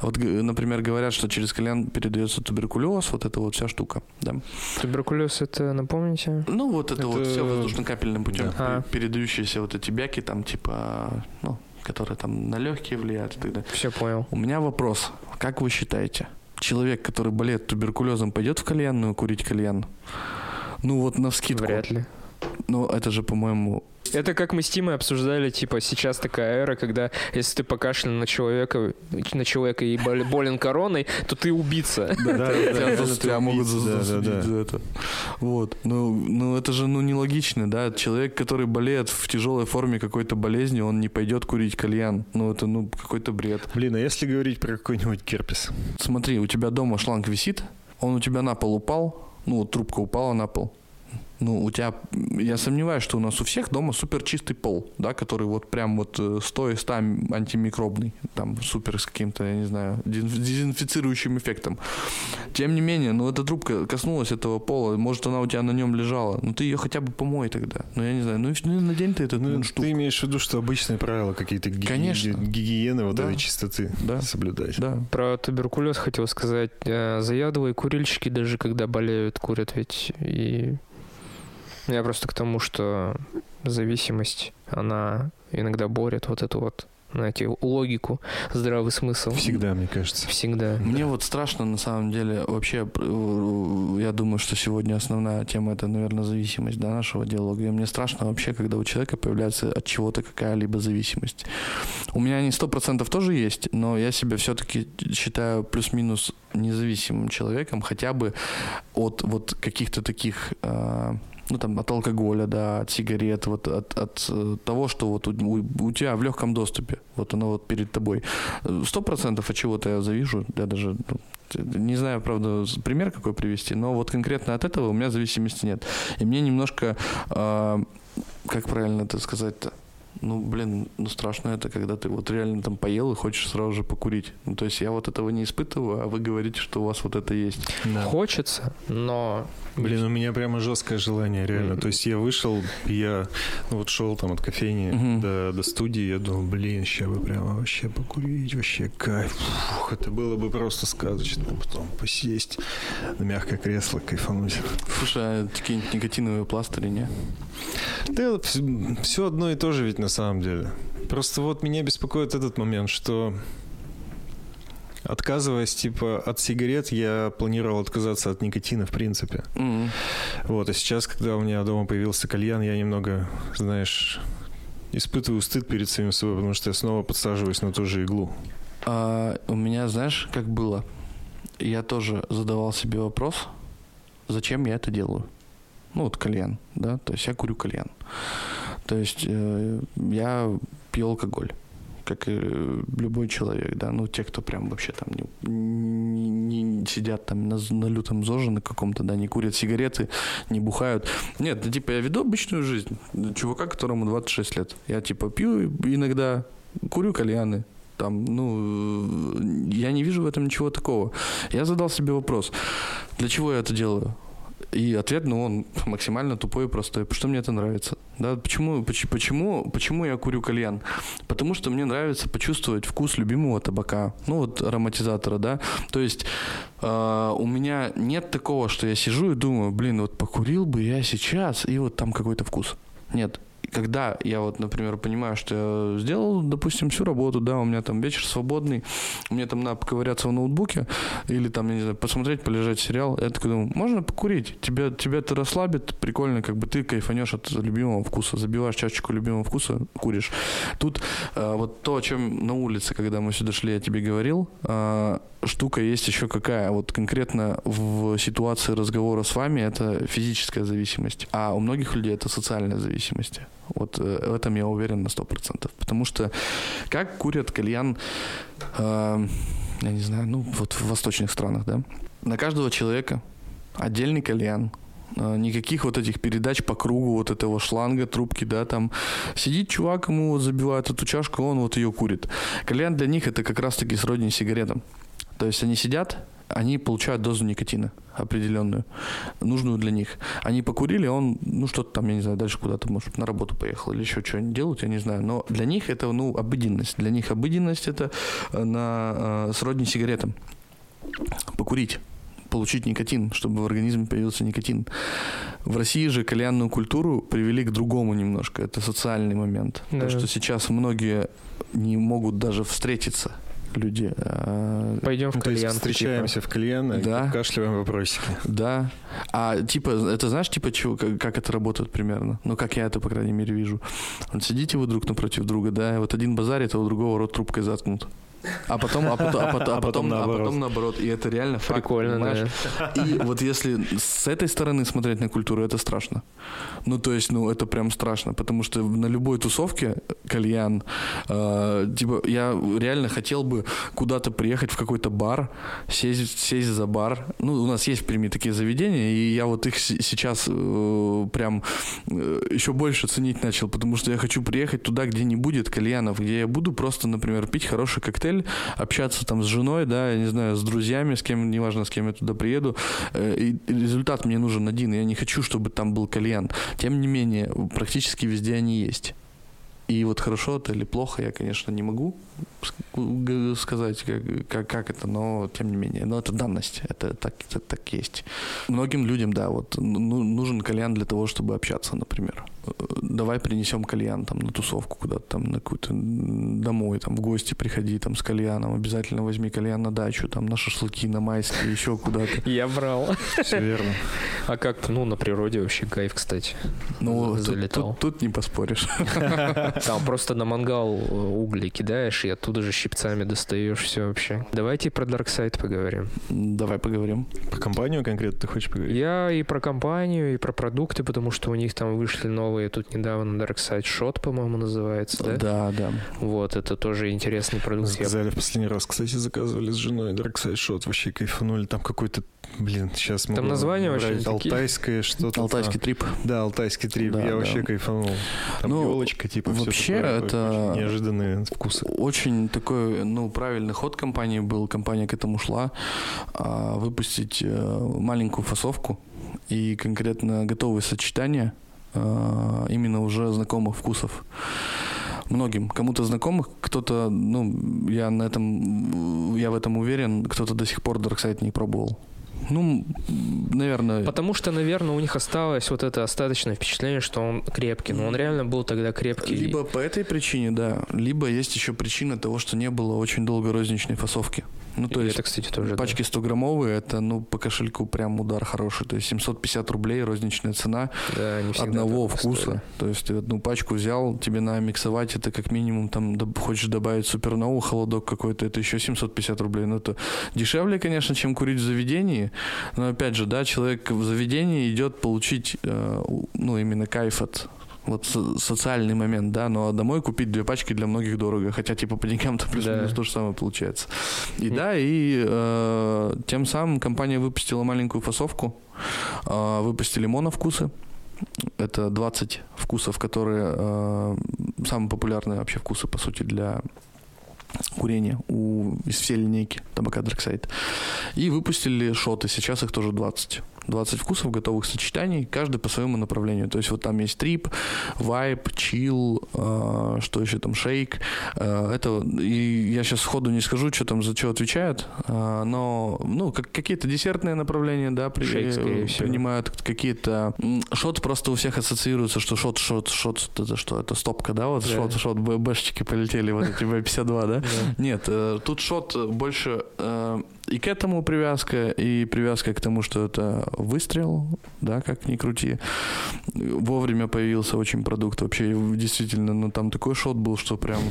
Вот, например, говорят, что через кальян передается туберкулез, вот эта вот вся штука, да? Туберкулез это, напомните? Ну вот это, вот Это- все воздушно-капельным путем Да. А. передающиеся вот эти бяки там типа, ну, которые там на легкие влияют и так далее. Все понял. У меня вопрос. Как вы считаете, человек, который болеет туберкулезом, пойдет в кальянную курить кальян? Ну вот на вскидку. Вряд ли. Ну это же, по-моему... Это как мы с Тимой обсуждали, типа, сейчас такая эра, когда если ты покашлял на человека, на человека и бол- болен короной, то ты убийца. Да, да, Тебя, могут засудить за это. Вот. Ну, ну, это же ну, нелогично, да? Человек, который болеет в тяжелой форме какой-то болезни, он не пойдет курить кальян. Ну, это ну какой-то бред. Блин, а если говорить про какой-нибудь герпес? Смотри, у тебя дома шланг висит, он у тебя на пол упал, ну, вот трубка упала на пол. Ну, у тебя, я сомневаюсь, что у нас у всех дома супер чистый пол, да, который вот прям вот э, 100 из 100 антимикробный, там супер с каким-то, я не знаю, дезин- дезинфицирующим эффектом. Тем не менее, ну, эта трубка коснулась этого пола, может, она у тебя на нем лежала, ну, ты ее хотя бы помой тогда. Ну, я не знаю, ну, ну, надень ты этот Ну, мундштук. ты имеешь в виду, что обычные правила какие-то ги- Конечно. гигиены, вот Да. этой чистоты Да. соблюдать. Да. Про туберкулез хотел сказать. Э, Заядлые курильщики даже когда болеют, курят ведь. И я просто к тому, что зависимость, она иногда борет вот эту вот, знаете, логику, здравый смысл. Всегда, мне кажется. Всегда. Мне вот страшно, на самом деле, вообще, э, я думаю, что сегодня основная тема это, наверное, зависимость да, нашего диалога. И мне страшно вообще, когда у человека появляется от чего-то какая-либо зависимость. У меня они сто процентов тоже есть, но я себя все-таки считаю плюс-минус независимым человеком, хотя бы от вот каких-то таких э, ну там от алкоголя, да, от сигарет, вот от, от э, того, что вот у, у- тебя в легком доступе, вот оно вот перед тобой. Сто процентов от чего-то я завижу, я даже ну, не знаю, правда, пример какой привести, но вот конкретно от этого у меня зависимости нет. И мне немножко э, как правильно это сказать-то? Ну, блин, ну страшно это, когда ты вот реально там поел и хочешь сразу же покурить. Ну, то есть я вот этого не испытываю, а вы говорите, что у вас вот это есть. Да. Хочется, но... Блин, у меня прямо жесткое желание, реально. То есть я вышел, я ну, вот шел там от кофейни Мгм. до, до студии, я думал, блин, сейчас бы прямо вообще покурить, вообще кайф. Фух, это было бы просто сказочно. Потом посесть на мягкое кресло, кайфануть. Слушай, а какие-нибудь никотиновые пластыри, не? Да, все одно и то же ведь на самом деле. Просто вот меня беспокоит этот момент, что отказываясь типа от сигарет, я планировал отказаться от никотина в принципе. Мгм. Вот, а сейчас, когда у меня дома появился кальян, я немного, знаешь, испытываю стыд перед самим собой, потому что я снова подсаживаюсь на ту же иглу. А, у меня, знаешь, как было? Я тоже задавал себе вопрос, зачем я это делаю? Ну, вот кальян, да, то есть я курю кальян. То есть э, я пью алкоголь, как и любой человек, да, ну, те, кто прям вообще там не, не- не сидят там на, на лютом ЗОЖе на каком-то, да, не курят сигареты, не бухают. Нет, ну, типа, я веду обычную жизнь чувака, которому 26 лет. Я, типа, пью иногда, курю кальяны, там, ну, э, я не вижу в этом ничего такого. Я задал себе вопрос, для чего я это делаю? И ответ, ну, он максимально тупой и простой. Что мне это нравится. Да, почему, поч- почему, почему я курю кальян? Потому что мне нравится почувствовать вкус любимого табака, ну вот ароматизатора, да. То есть э, у меня нет такого, что я сижу и думаю, блин, вот покурил бы я сейчас, и вот там какой-то вкус. Нет. Когда я вот, например, понимаю, что я сделал, допустим, всю работу, да, у меня там вечер свободный, мне там надо поковыряться в ноутбуке или там, я не знаю, посмотреть, полежать сериал, я такой думаю, можно покурить, тебя, тебя это расслабит, прикольно, как бы ты кайфанешь от любимого вкуса, забиваешь чашечку любимого вкуса, куришь. Тут э, вот то, о чем на улице, когда мы сюда шли, я тебе говорил, э, штука есть еще какая, вот конкретно в ситуации разговора с вами это физическая зависимость, а у многих людей это социальная зависимость. Вот э, в этом я уверен на 100%. Потому что как курят кальян, э, я не знаю, ну вот в восточных странах, да, на каждого человека отдельный кальян, э, никаких вот этих передач по кругу вот этого шланга, трубки, да, там сидит чувак, ему вот забивают эту чашку, он вот ее курит. Кальян для них это как раз-таки сродни сигаретам. То есть они сидят, они получают дозу никотина определенную, нужную для них. Они покурили, он, ну, что-то там, я не знаю, дальше куда-то, может, на работу поехал или еще что-нибудь делают, я не знаю. Но для них это, ну, обыденность. Для них обыденность это э, на э, сродни сигаретам. Покурить получить никотин, чтобы в организме появился никотин. В России же кальянную культуру привели к другому немножко. Это социальный момент. Да. То, что сейчас многие не могут даже встретиться люди. а, Пойдем в Ну, то есть кальян. встречаемся в кальян и Да. кашливаем вопросики. Да. А типа, это знаешь, типа, чего, как, как это работает примерно? Ну, как я это, по крайней мере, вижу. Вот сидите вы друг напротив друга, да, и вот один базарит, а у другого рот трубкой заткнут. А потом, а потом, а потом, а потом, а наоборот. потом наоборот. И это реально факт, Прикольно, понимаешь? да. И вот если с этой стороны смотреть на культуру, это страшно. Ну, то есть, ну, это прям страшно, потому что на любой тусовке кальян, э, типа, я реально хотел бы куда-то приехать в какой-то бар, сесть, сесть за бар. Ну, у нас есть в Перми такие заведения, и я вот их сейчас э, прям э, еще больше ценить начал, потому что я хочу приехать туда, где не будет кальянов, где я буду просто, например, пить хороший коктейль, общаться там с женой, да, я не знаю, с друзьями, с кем, неважно, с кем я туда приеду, Э, и результат мне нужен один. Я не хочу, чтобы там был кальян. Тем не менее, практически везде они есть. И вот хорошо это или плохо, я, конечно, не могу сказать, как, как, как это, но тем не менее. Но это данность, это так, это так есть. Многим людям, да, вот ну, нужен кальян для того, чтобы общаться, например. Давай принесем кальян там на тусовку куда-то там, на какую-то домой, там в гости приходи там с кальяном, обязательно возьми кальян на дачу, там на шашлыки, на майские, еще куда-то. Я брал. Все верно. А как, ну, на природе вообще кайф, кстати. Ну, тут, Залетал. тут- тут не поспоришь. Там просто на мангал э, угли кидаешь, и оттуда же щипцами достаешь все вообще. Давайте про Darkside поговорим. Давай поговорим. По компанию конкретно ты хочешь поговорить? Я и про компанию, и про продукты, потому что у них там вышли новые новые тут недавно Dark Side Shot, по-моему, называется, да? Да, да. Вот, это тоже интересный продукт. Заказали в последний раз, кстати, заказывали с женой Dark Side Shot, вообще кайфанули. Там какой-то, блин, сейчас Там названия вообще. Алтайское что-то. Алтайский трип. Да, алтайский трип. Да, Я да. вообще кайфанул. Там Ну, елочка, типа, вообще такое, это- очень неожиданные вкусы. Очень такой, ну, правильный ход компании был. Компания к этому шла. а, выпустить э, маленькую фасовку и конкретно готовые сочетания именно уже знакомых вкусов. Многим. Кому-то знакомых, кто-то, ну, я на этом, я в этом уверен, кто-то до сих пор Darkseid не пробовал. Ну, наверное, Потому что, наверное, у них осталось вот это остаточное впечатление, что он крепкий. Но он реально был тогда крепкий. Либо по этой причине, да. Либо есть еще причина того, что не было очень долго розничной фасовки. Ну, то есть это, кстати, тоже. пачки 100 граммовые, это, ну, по кошельку прям удар хороший. То есть 750 рублей розничная цена Да, одного вкуса. стоили. То есть ты одну пачку взял, тебе надо миксовать, это как минимум там доб- хочешь добавить супернову, холодок какой-то, это еще 750 рублей. Ну, это дешевле, конечно, чем курить в заведении. Но опять же, да, человек в заведении идет получить, э, ну, именно кайф от вот со- социальный момент, да, но домой купить две пачки для многих дорого, хотя типа по деньгам-то плюс-минус Да. то же самое получается. И да, и э, тем самым компания выпустила маленькую фасовку, э, выпустили моновкусы, это 20 вкусов, которые э, самые популярные вообще вкусы, по сути, для курения у, из всей линейки табака Darkside. И выпустили шоты, сейчас их тоже 20. 20 вкусов готовых сочетаний, каждый по своему направлению. То есть вот там есть трип, вайп, чил, э, что еще там, шейк. Э, это, и я сейчас сходу не скажу, что там за что отвечают, э, но ну, как, какие-то десертные направления, да, при- Шейк, э, принимают какие-то... Шот просто у всех ассоциируется, что шот, шот, шот, это что? Это стопка, да? Вот Да. шот, шот, бэшечки полетели, вот эти B52, да? Да. Нет, э, тут шот больше э, и к этому привязка, и привязка к тому, что это выстрел, да, как ни крути. Вовремя появился очень продукт вообще, действительно, ну там такой шот был, что прям,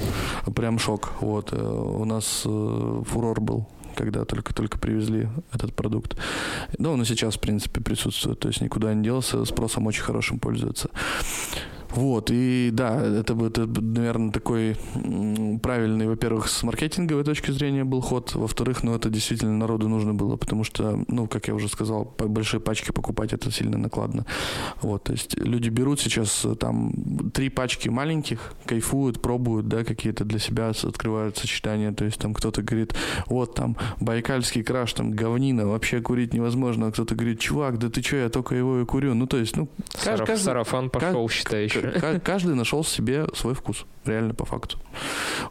прям шок. Вот, э, у нас э, фурор был когда только-только привезли этот продукт. Ну, он и сейчас, в принципе, присутствует, то есть никуда не делся, спросом очень хорошим пользуется. Вот, и да, это, это наверное, такой правильный, во-первых, с маркетинговой точки зрения был ход, во-вторых, ну, это действительно народу нужно было, потому что, ну, как я уже сказал, по- большие пачки покупать это сильно накладно. Вот, то есть люди берут сейчас э, там три пачки маленьких, кайфуют, пробуют, да, какие-то для себя открывают сочетания, то есть там кто-то говорит, вот там байкальский краш, там говнина, вообще курить невозможно, а кто-то говорит, чувак, да ты что, я только его и курю, ну, то есть, ну, Сараф- каждый- Сарафан пошел, считай, еще. Ка- Каждый нашел себе свой вкус, реально по факту.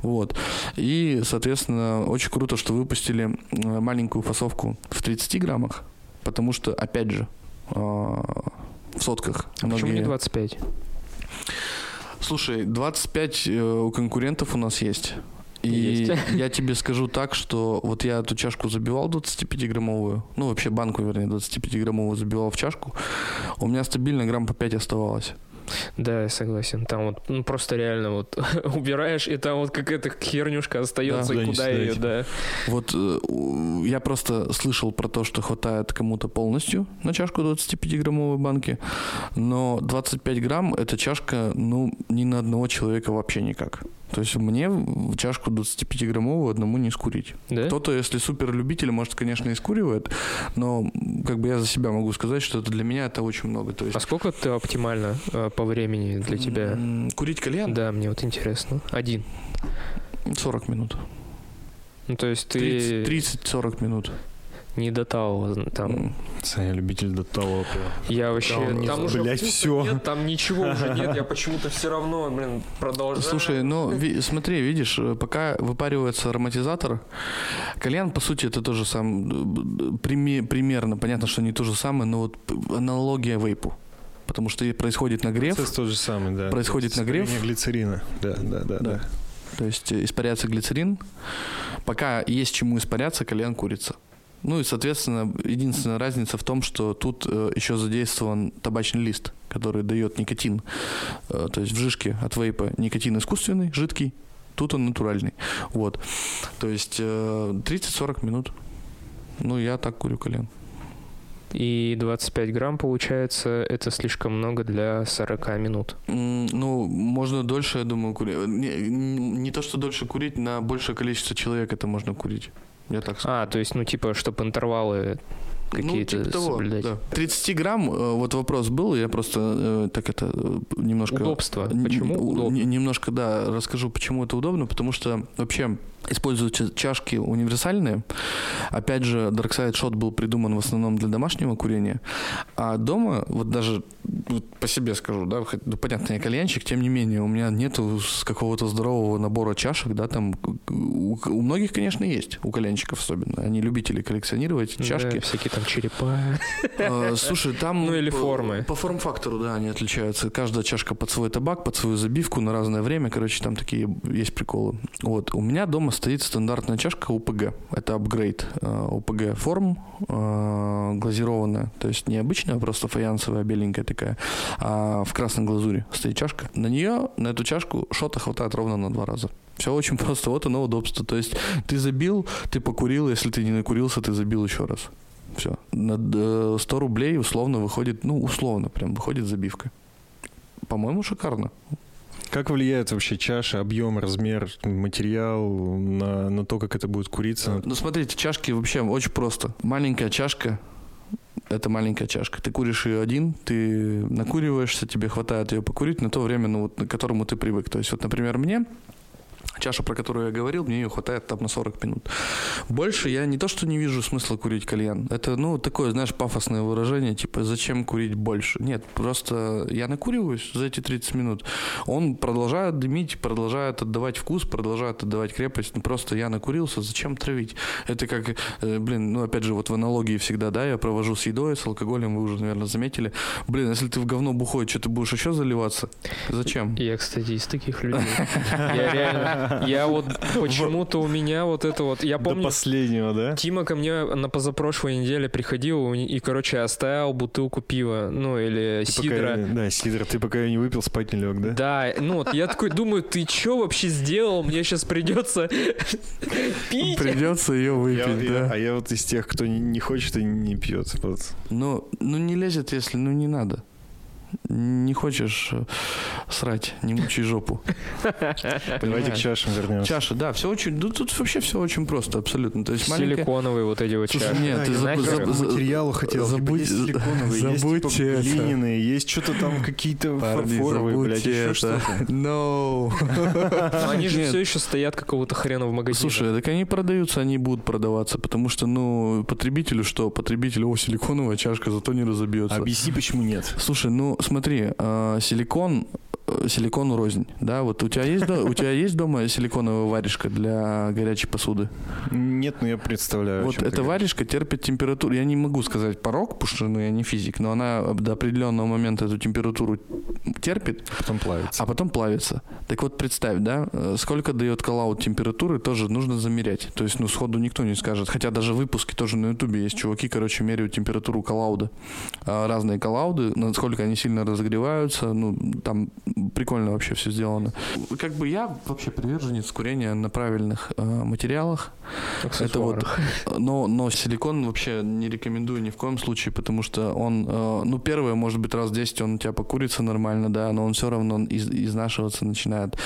Вот. И, соответственно, очень круто, что выпустили э, маленькую фасовку в 30 граммах, потому что, опять же, э, в сотках. А почему не многие- 25? Слушай, 25 э, у конкурентов у нас есть. И Есть. я тебе скажу так, что вот я эту чашку забивал 25-граммовую, ну вообще банку, вернее, 25-граммовую забивал в чашку, у меня стабильно грамм по 5 оставалось. Да, я согласен. Там вот ну, просто реально вот убираешь, и там вот какая-то хернюшка остается, Да, и куда ее, да. Вот э, я просто слышал про то, что хватает кому-то полностью на чашку 25-граммовой банки, но 25 грамм эта чашка, ну, ни на одного человека вообще никак. То есть мне в чашку 25-граммовую одному не скурить. Да? Кто-то, если супер любитель, может, конечно, и скуривает, но как бы я за себя могу сказать, что это для меня это очень много. То есть А сколько ты оптимально э, по времени для тебя? курить кальян Да, мне вот интересно. Один. 40 минут. Ну, то есть ты 30-40 минут. Не до того, там. Саня любитель до того. прям. Я вообще... Там не- Там уже блядь, всё. нет, там ничего уже нет, я почему-то все равно, блин, продолжаю. Слушай, ну ви- смотри, видишь, э, пока выпаривается ароматизатор, кальян, по сути, это тоже сам э, прими- примерно, понятно, что не то же самое, но вот аналогия вейпу. Потому что происходит нагрев, Процесс тот же самый, да. Происходит нагрев. глицерина. Да, да, да. Да. да. то есть испаряется глицерин. Пока есть чему испаряться, кальян курится. Ну и, соответственно, единственная разница в том, что тут э, еще задействован табачный лист, который дает никотин. Э, то есть в жижке от вейпа никотин искусственный, жидкий, тут он натуральный. Вот. То есть э, 30-40 минут. Ну, я так курю кальян. И 25 грамм, получается, это слишком много для 40 минут. Ну, можно дольше, я думаю, курить. Не, не то, что дольше курить, на большее количество человек это можно курить. Я так скажу. А, то есть, ну, типа, чтобы интервалы какие-то ну, типа того, соблюдать. да. 30 грамм, э, вот вопрос был, я просто э, так это э, немножко... Удобство. Почему удобно? не- Немножко, да, расскажу, почему это удобно, потому что вообще используются чашки универсальные. Опять же, Dark Side Shot был придуман в основном для домашнего курения, а дома, вот даже вот по себе скажу, да, хоть- ну, понятно, я кальянщик, тем не менее, у меня нету какого-то здорового набора чашек, да, там у, у многих, конечно, есть, у кальянщиков особенно, они любители коллекционировать Да, чашки. всякие там черепа. А, Слушай, там... Ну, или по- формы. По форм-фактору, да, они отличаются. Каждая чашка под свой табак, под свою забивку на разное время. Короче, там такие есть приколы. Вот. У меня дома стоит стандартная чашка УПГ. Это апгрейд. э, УПГ форм э, глазированная. То есть не обычная, а просто фаянсовая, беленькая такая. А в красной глазури стоит чашка. На нее, на эту чашку шота хватает ровно на два раза. Все очень просто. Вот оно удобство. То есть ты забил, ты покурил. Если ты не накурился, ты забил еще раз. Все. На д- 100 рублей условно выходит, ну, условно прям выходит забивка. По-моему, шикарно. Как влияет вообще чаша, объем, размер, материал на, на то, как это будет куриться? Ну, смотрите, чашки вообще очень просто. Маленькая чашка, это маленькая чашка. Ты куришь ее один, ты накуриваешься, тебе хватает ее покурить на то время, ну, вот, к которому ты привык. То есть, вот, например, мне чаша, про которую я говорил, мне ее хватает там на 40 минут. Больше я не то, что не вижу смысла курить кальян. Это, ну, такое, знаешь, пафосное выражение, типа, зачем курить больше? Нет, просто я накуриваюсь за эти 30 минут. Он продолжает дымить, продолжает отдавать вкус, продолжает отдавать крепость. Ну, просто я накурился, зачем травить? Это как, э, блин, ну, опять же, вот в аналогии всегда, да, я провожу с едой, с алкоголем, вы уже, наверное, заметили. Блин, если ты в говно бухой, что ты будешь еще заливаться? Зачем? Я, кстати, из таких людей. Я реально... Я вот почему-то у меня вот это вот... Я До помню, последнего, да? Тима ко мне на позапрошлой неделе приходил и, короче, оставил бутылку пива, ну, или Ты пока- сидра. да, сидра. Ты пока ее не выпил, спать не лег, да? Да, ну вот я такой думаю, ты чё вообще сделал? Мне сейчас придется пить. Придется ее выпить, я- да. а я вот из тех, кто не, не хочет и не пьет. Вот. Ну, ну не лезет, если, ну не надо. Не хочешь э, срать, не мучай жопу. Давайте к чашам вернемся. Чаша, да, все очень, ну тут вообще все очень просто, абсолютно. То есть маленькая... Силиконовые вот эти вот чаши. нет, ты материалу хотел. Типа, забудь- есть силиконовые, забудьте есть типа глиняные, есть что-то там какие-то фарфоровые, блядь, еще что-то. No. Они же все еще стоят какого-то хрена в магазине. Слушай, так они продаются, они будут продаваться, потому что, ну, потребителю что? Потребителю, о, силиконовая чашка, зато не разобьется. Объясни, почему нет. Слушай, ну смотри, э, силикон э, силикону рознь, да, вот у тебя есть у тебя есть дома силиконовая варежка для горячей посуды? Нет, но я представляю. Вот эта варежка терпит температуру. Я не могу сказать порог, потому что ну, я не физик, но она до определенного момента эту температуру терпит, Потом плавится. а потом плавится. Так вот представь, да, э, сколько дает коллаут температуры, тоже нужно замерять. То есть, ну, сходу никто не скажет. Хотя даже выпуски тоже на ютубе есть чуваки, короче, меряют температуру коллауда. А, Разные коллауды, насколько они сильно разогреваются, ну, там прикольно вообще все сделано. Как бы я вообще приверженец курения на правильных э, материалах. Это вот, но, но силикон вообще не рекомендую ни в коем случае, потому что он, э, ну, первое, может быть, раз в 10 он у тебя покурится нормально, да, но он все равно из- изнашиваться начинает.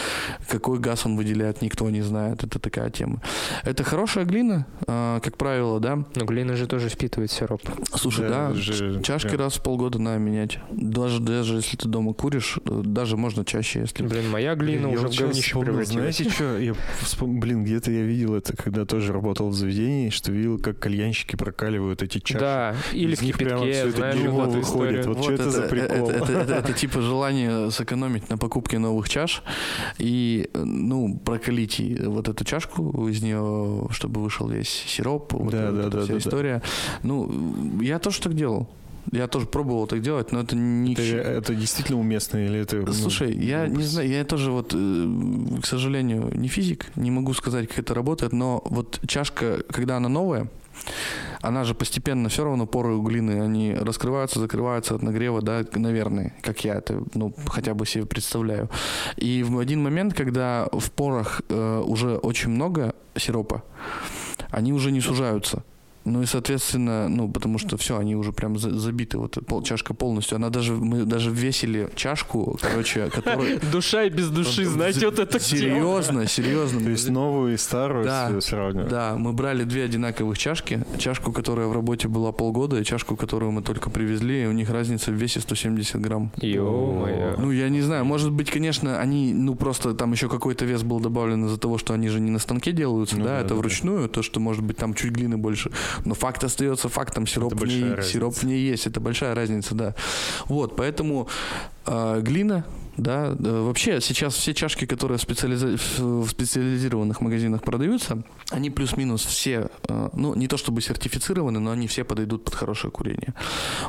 Какой газ он выделяет, никто не знает. Это такая тема. Это хорошая глина, э, как правило, да. Но глина же тоже впитывает сироп. Слушай, да, это же чашки прям- раз в полгода надо менять. Даже, даже если ты дома куришь, э, даже можно чаще, если... Блин, моя глина Я уже вот в говнище превратилась. Знаете что? Я вспом- Блин, где-то я видел это, когда тоже работал в заведении, что видел, как кальянщики прокаливают эти чаши. Да, или Из в них прямо кипятке, это знаешь, дерьмо вот выходит. историю. Вот что это за прикол? Это, это- это типа желание сэкономить на покупке новых чаш и, э, ну, прокалить вот эту чашку из нее, чтобы вышел весь сироп, вот, Да, вот да, эта да, вся да, да. история. Ну, я тоже так делал. Я тоже пробовал так делать, но это не... Это, это действительно уместно или это... ну, Слушай, я не знаю, я тоже вот, э, к сожалению, не физик, не могу сказать, как это работает, но вот чашка, когда она новая, она же постепенно все равно поры у глины, они раскрываются, закрываются от нагрева, да, наверное, как я это, ну, хотя бы себе представляю. И в один момент, когда в порах э, уже очень много сиропа, они уже не сужаются. Ну и, соответственно, ну, потому что все, они уже прям за- забиты, вот пол, чашка полностью. Она даже, мы даже весили чашку, короче, которую... Душа и без души, знаете, вот это Серьезно, серьезно. То есть новую и старую Да, сравнивать. Да, мы брали две одинаковых чашки. Чашку, которая в работе была полгода, и чашку, которую мы только привезли. И у них разница в весе 170 грамм. Ё-моё. Ну, я не знаю, может быть, конечно, они, ну, просто там еще какой-то вес был добавлен из-за того, что они же не на станке делаются, Ну да, да, это да, да. вручную, то, что, может быть, там чуть глины больше. Но факт остается фактом, сироп, Это в ней, сироп в ней есть, это большая разница, да. Вот, поэтому э, глина, да, э, вообще сейчас все чашки, которые в в специализированных магазинах продаются, они плюс-минус все, э, ну, не то чтобы сертифицированы, но они все подойдут под хорошее курение.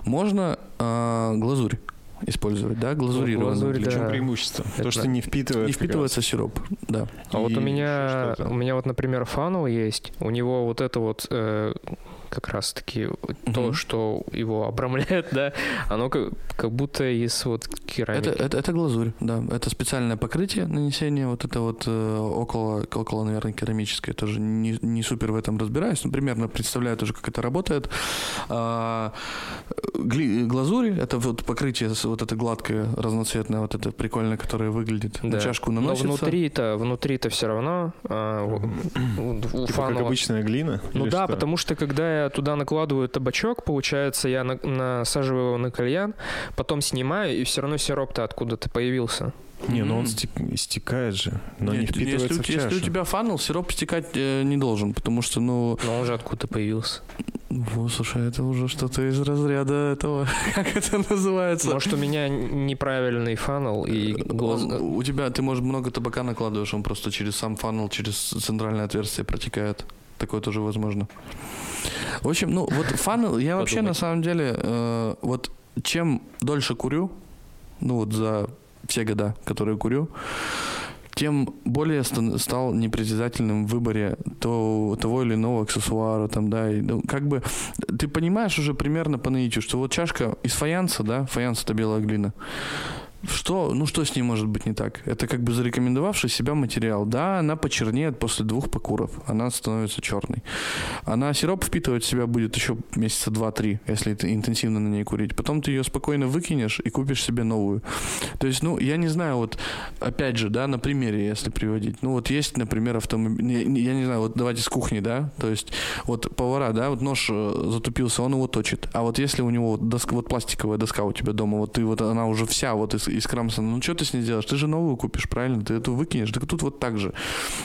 Можно э, глазурь использовать, да, глазурированную. глазурь, В да. чем преимущество? Это- То, что не впитывает. Не раз. впитывается сироп, да. А вот у И меня, у меня вот, например, фанул есть. У него вот это вот э, как раз-таки то, Мгм. что его обрамляет, да, оно как, как будто из вот керамики. Это, это, это глазурь, да. Это специальное покрытие нанесения, вот это вот э, около, около, наверное, керамическое. Тоже не, не супер в этом разбираюсь, но примерно представляю тоже, как это работает. А, гли- глазурь, это вот покрытие, вот это гладкое, разноцветное, вот это прикольное, которое выглядит на Да. чашку Но наносится. внутри-то, внутри-то все равно а, у, у- у Типа как обычная глина? Ну да, что? потому что когда я туда накладываю табачок, получается, я на- насаживаю его на кальян, потом снимаю, и все равно сироп-то откуда-то появился. Не, ну он стек- стекает же, но не Нет, впитывается если, у в те- если у чашу. тебя фанул, сироп стекать э, не должен, потому что, ну, Но он же откуда появился. О, слушай, это уже что-то из разряда этого, как это называется? Может, у меня неправильный фанал и глаз... Он- у тебя, ты, может, много табака накладываешь, он просто через сам фанал, через центральное отверстие протекает. Такое тоже возможно. В общем, ну, вот фанал, я вообще на самом деле, э, вот чем дольше курю, ну, вот за все года, которые курю, тем более стал непритязательным в выборе то- того или иного аксессуара, там, да, и, ну, как бы, ты понимаешь уже примерно по наитию, что вот чашка из фаянса, да, фаянс это белая глина, что, ну что с ней может быть не так? Это как бы зарекомендовавший себя материал. Да, она почернеет после двух покуров. Она становится черной. Она сироп впитывать в себя будет еще месяца два-три, если ты интенсивно на ней курить. Потом ты ее спокойно выкинешь и купишь себе новую. То есть, ну, я не знаю, вот, опять же, да, на примере, если приводить. Ну, вот есть, например, автомобиль, я, не знаю, вот давайте с кухни, да, то есть, вот повара, да, вот нож э, затупился, он его точит. А вот если у него доска, вот пластиковая доска у тебя дома, вот ты вот она уже вся вот из, из крамсана, ну, что ты с ней делаешь? Ты же новую купишь, правильно? Ты эту выкинешь. Так тут вот так же.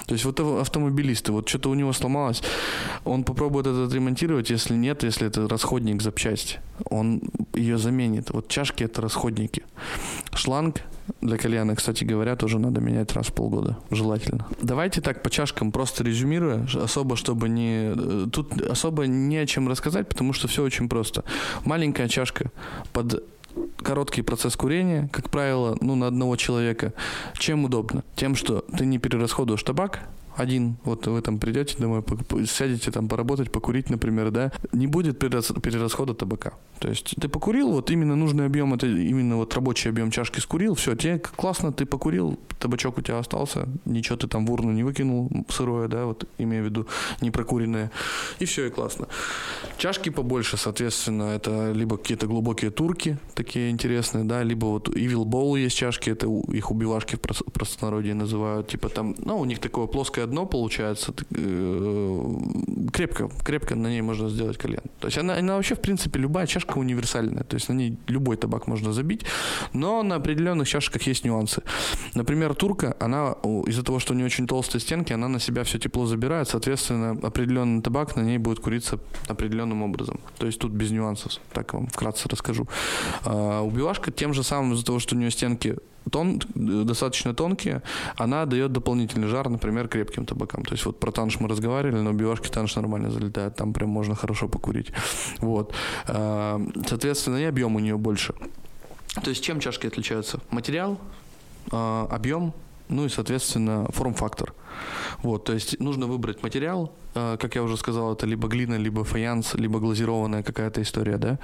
То есть, вот автомобилисты, вот что-то у него сломалось, он попробует это отремонтировать, если нет, если это расходник запчасти, он ее заменит. Вот чашки это расходники. Шланг для кальяна, кстати говоря, тоже надо менять раз в полгода, желательно. Давайте так по чашкам просто резюмируя, особо чтобы не... э, Тут особо не о чем рассказать, потому что все очень просто. Маленькая чашка под короткий процесс курения, как правило, ну, на одного человека. Чем удобно? Тем, что ты не перерасходуешь табак, один, вот вы там придете домой, сядете там поработать, покурить, например, да, не будет перерас- перерасхода табака. То есть ты покурил, вот именно нужный объем, это именно вот рабочий объем чашки скурил, все, тебе классно, ты покурил, табачок у тебя остался, ничего ты там в урну не выкинул сырое, да, вот имею в виду не прокуренное, и все, и классно. Чашки побольше, соответственно, это либо какие-то глубокие турки, такие интересные, да, либо вот Evil Bowl есть чашки, это их убивашки в прос- простонародье называют, типа там, ну, у них такое плоское дно получается, э, крепко, крепко на ней можно сделать кальян. То есть она, она вообще, в принципе, любая чашка универсальная, то есть на ней любой табак можно забить, но на определенных чашках есть нюансы. Например, турка, она из-за того, что у нее очень толстые стенки, она на себя все тепло забирает, соответственно, определенный табак на ней будет куриться определенным образом. То есть тут без нюансов, так вам вкратце расскажу. А, убивашка тем же самым из-за того, что у нее стенки тон, достаточно тонкие, она дает дополнительный жар, например, крепким табакам. То есть вот про танш мы разговаривали, но убивашки танш нормально залетает, там прям можно хорошо покурить. Вот. А, Соответственно, и объем у нее больше. То есть чем чашки отличаются? Материал, а, объем, ну и, соответственно, форм-фактор. Вот, то есть нужно выбрать материал, а, как я уже сказал, это либо глина, либо фаянс, либо глазированная какая-то история, да.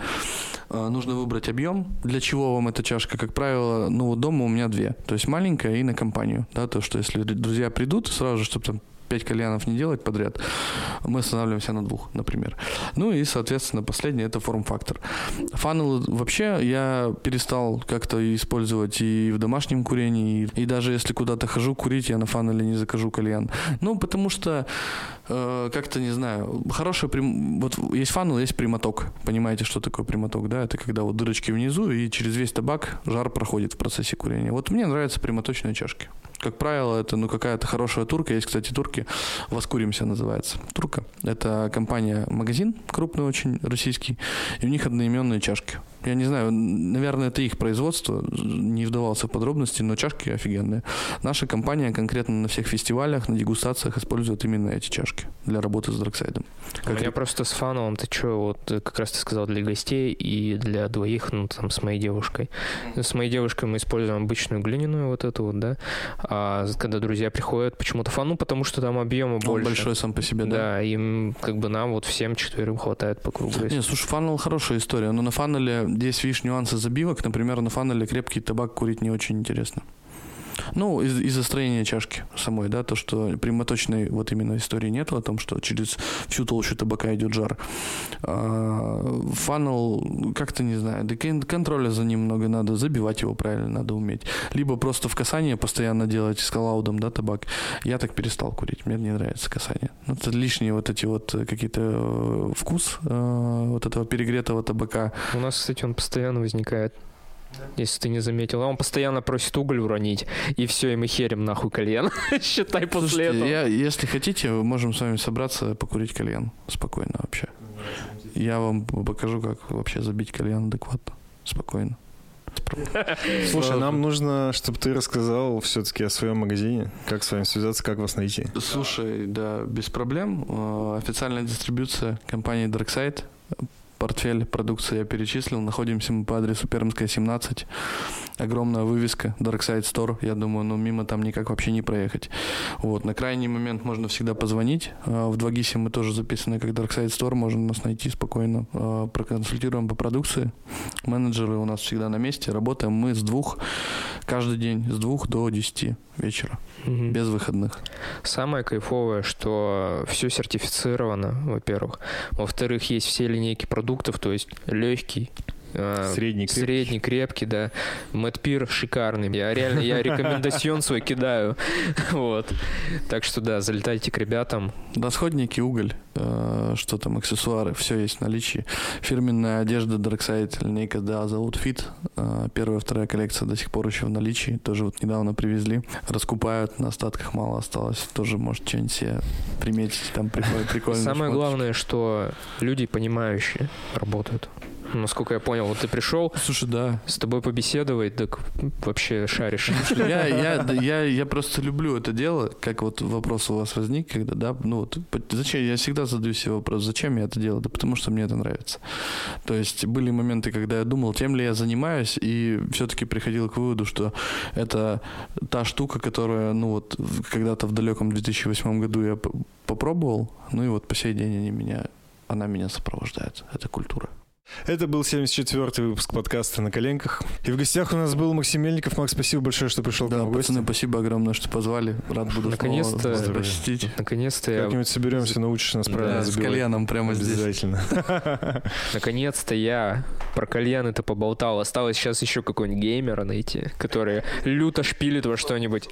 А, Нужно выбрать объем. Для чего вам эта чашка? Как правило, ну вот дома у меня две. То есть маленькая и на компанию. Да, то, что если друзья придут, сразу же, чтобы там пять кальянов не делать подряд, мы останавливаемся на двух, например. Ну и, соответственно, последний это форм-фактор. Фанел вообще я перестал как-то использовать и в домашнем курении, и, и даже если куда-то хожу курить, я на фанеле не закажу кальян. Ну, потому что э, как-то, не знаю, хороший прим... вот есть фанел, есть прямоток. Понимаете, что такое прямоток, да? Это когда вот дырочки внизу, и через весь табак жар проходит в процессе курения. Вот мне нравятся прямоточные чашки. Как правило, это ну какая-то хорошая турка. Есть, кстати, турки. Воскуримся называется. Турка. Это компания-магазин крупный очень, российский. И у них одноименные чашки. Я не знаю, наверное, это их производство, не вдавался в подробности, но чашки офигенные. Наша компания конкретно на всех фестивалях, на дегустациях использует именно эти чашки для работы с Драксайдом. У меня просто с фаном, ты что, вот как раз ты сказал для гостей и для двоих, ну там с моей девушкой. С моей девушкой мы используем обычную глиняную вот эту вот, да. А когда друзья приходят, почему-то фан, ну потому что там объема больше. Он большой сам по себе, да. Да, им как бы нам вот всем четверым хватает по кругу. Не, слушай, фанел хорошая история, но на фанеле здесь, видишь, нюансы забивок. Например, на фанеле крепкий табак курить не очень интересно. Ну, из- из-за строения чашки самой, да, то, что прямоточной вот именно истории нету о том, что через всю толщу табака идет жар. А, фанел, как-то не знаю, да кон- контроля за ним много надо, забивать его правильно надо уметь. Либо просто в касание постоянно делать с коллаудом, да, табак. Я так перестал курить, мне не нравится касание. Ну, это лишние вот эти вот э, какие-то э, вкус э, вот этого перегретого табака. У нас, кстати, он постоянно возникает. Если ты не заметил, А он постоянно просит уголь уронить, и все, и мы херим нахуй кальян. Считай после Слушайте, этого. я, если хотите, мы можем с вами собраться, покурить кальян спокойно вообще. Я вам покажу, как вообще забить кальян адекватно, спокойно. Слушай, нам нужно, чтобы ты рассказал все-таки о своем магазине, как с вами связаться, как вас найти. Слушай, да, без проблем. Э, Официальная дистрибьюция компании Darkside. Портфель продукции я перечислил. Находимся мы по адресу Пермская, 17. Огромная вывеска Darkside Store. Я думаю, ну мимо там никак вообще не проехать. Вот. На крайний момент можно всегда позвонить. Э, В 2GIS мы тоже записаны как Darkside Store. Можно нас найти спокойно. Э, Проконсультируем по продукции. Менеджеры у нас всегда на месте. Работаем мы с двух каждый день. С двух до 10 вечера. Мгм. Без выходных. Самое кайфовое, что все сертифицировано, во-первых. Во-вторых, есть все линейки продуктов, то есть легкий, Средний, крепкий. средний, крепкий, да. Мэтпир шикарный. Я реально, я рекомендацион свой кидаю. Вот. Так что да, залетайте к ребятам. Расходники, уголь, э, что там, аксессуары, все есть в наличии. Фирменная одежда Darkside, линейка да, зовут Fit. Э, Первая, вторая коллекция до сих пор еще в наличии. Тоже вот недавно привезли. Раскупают, на остатках мало осталось. Тоже, может, что-нибудь себе приметить. Там прикольно Самое главное, что люди понимающие работают. Насколько я понял, вот ты пришел, Слушай, да. с тобой побеседовать, так вообще шаришь. Я, я, я, я просто люблю это дело, как вот вопрос у вас возник, когда, да, ну вот, зачем, я всегда задаю себе вопрос, зачем я это делаю? Да потому что мне это нравится. То есть были моменты, когда я думал, тем ли я занимаюсь, и все-таки приходил к выводу, что это та штука, которая, ну вот, когда-то в далеком 2008 году я попробовал, ну и вот по сей день они меня, она меня сопровождает, эта культура. Это был 74-й выпуск подкаста «На коленках». И в гостях у нас был Максим Мельников. Макс, спасибо большое, что пришел к Да, нам в гости. пацаны, спасибо огромное, что позвали. Рад буду Наконец-то. посетить. Наконец-то я, Как-нибудь соберемся, научишь нас правильно Да, с кальяном прямо здесь. Обязательно. наконец-то я про кальян это поболтал. Осталось сейчас еще какой-нибудь геймера найти, который люто шпилит во что-нибудь.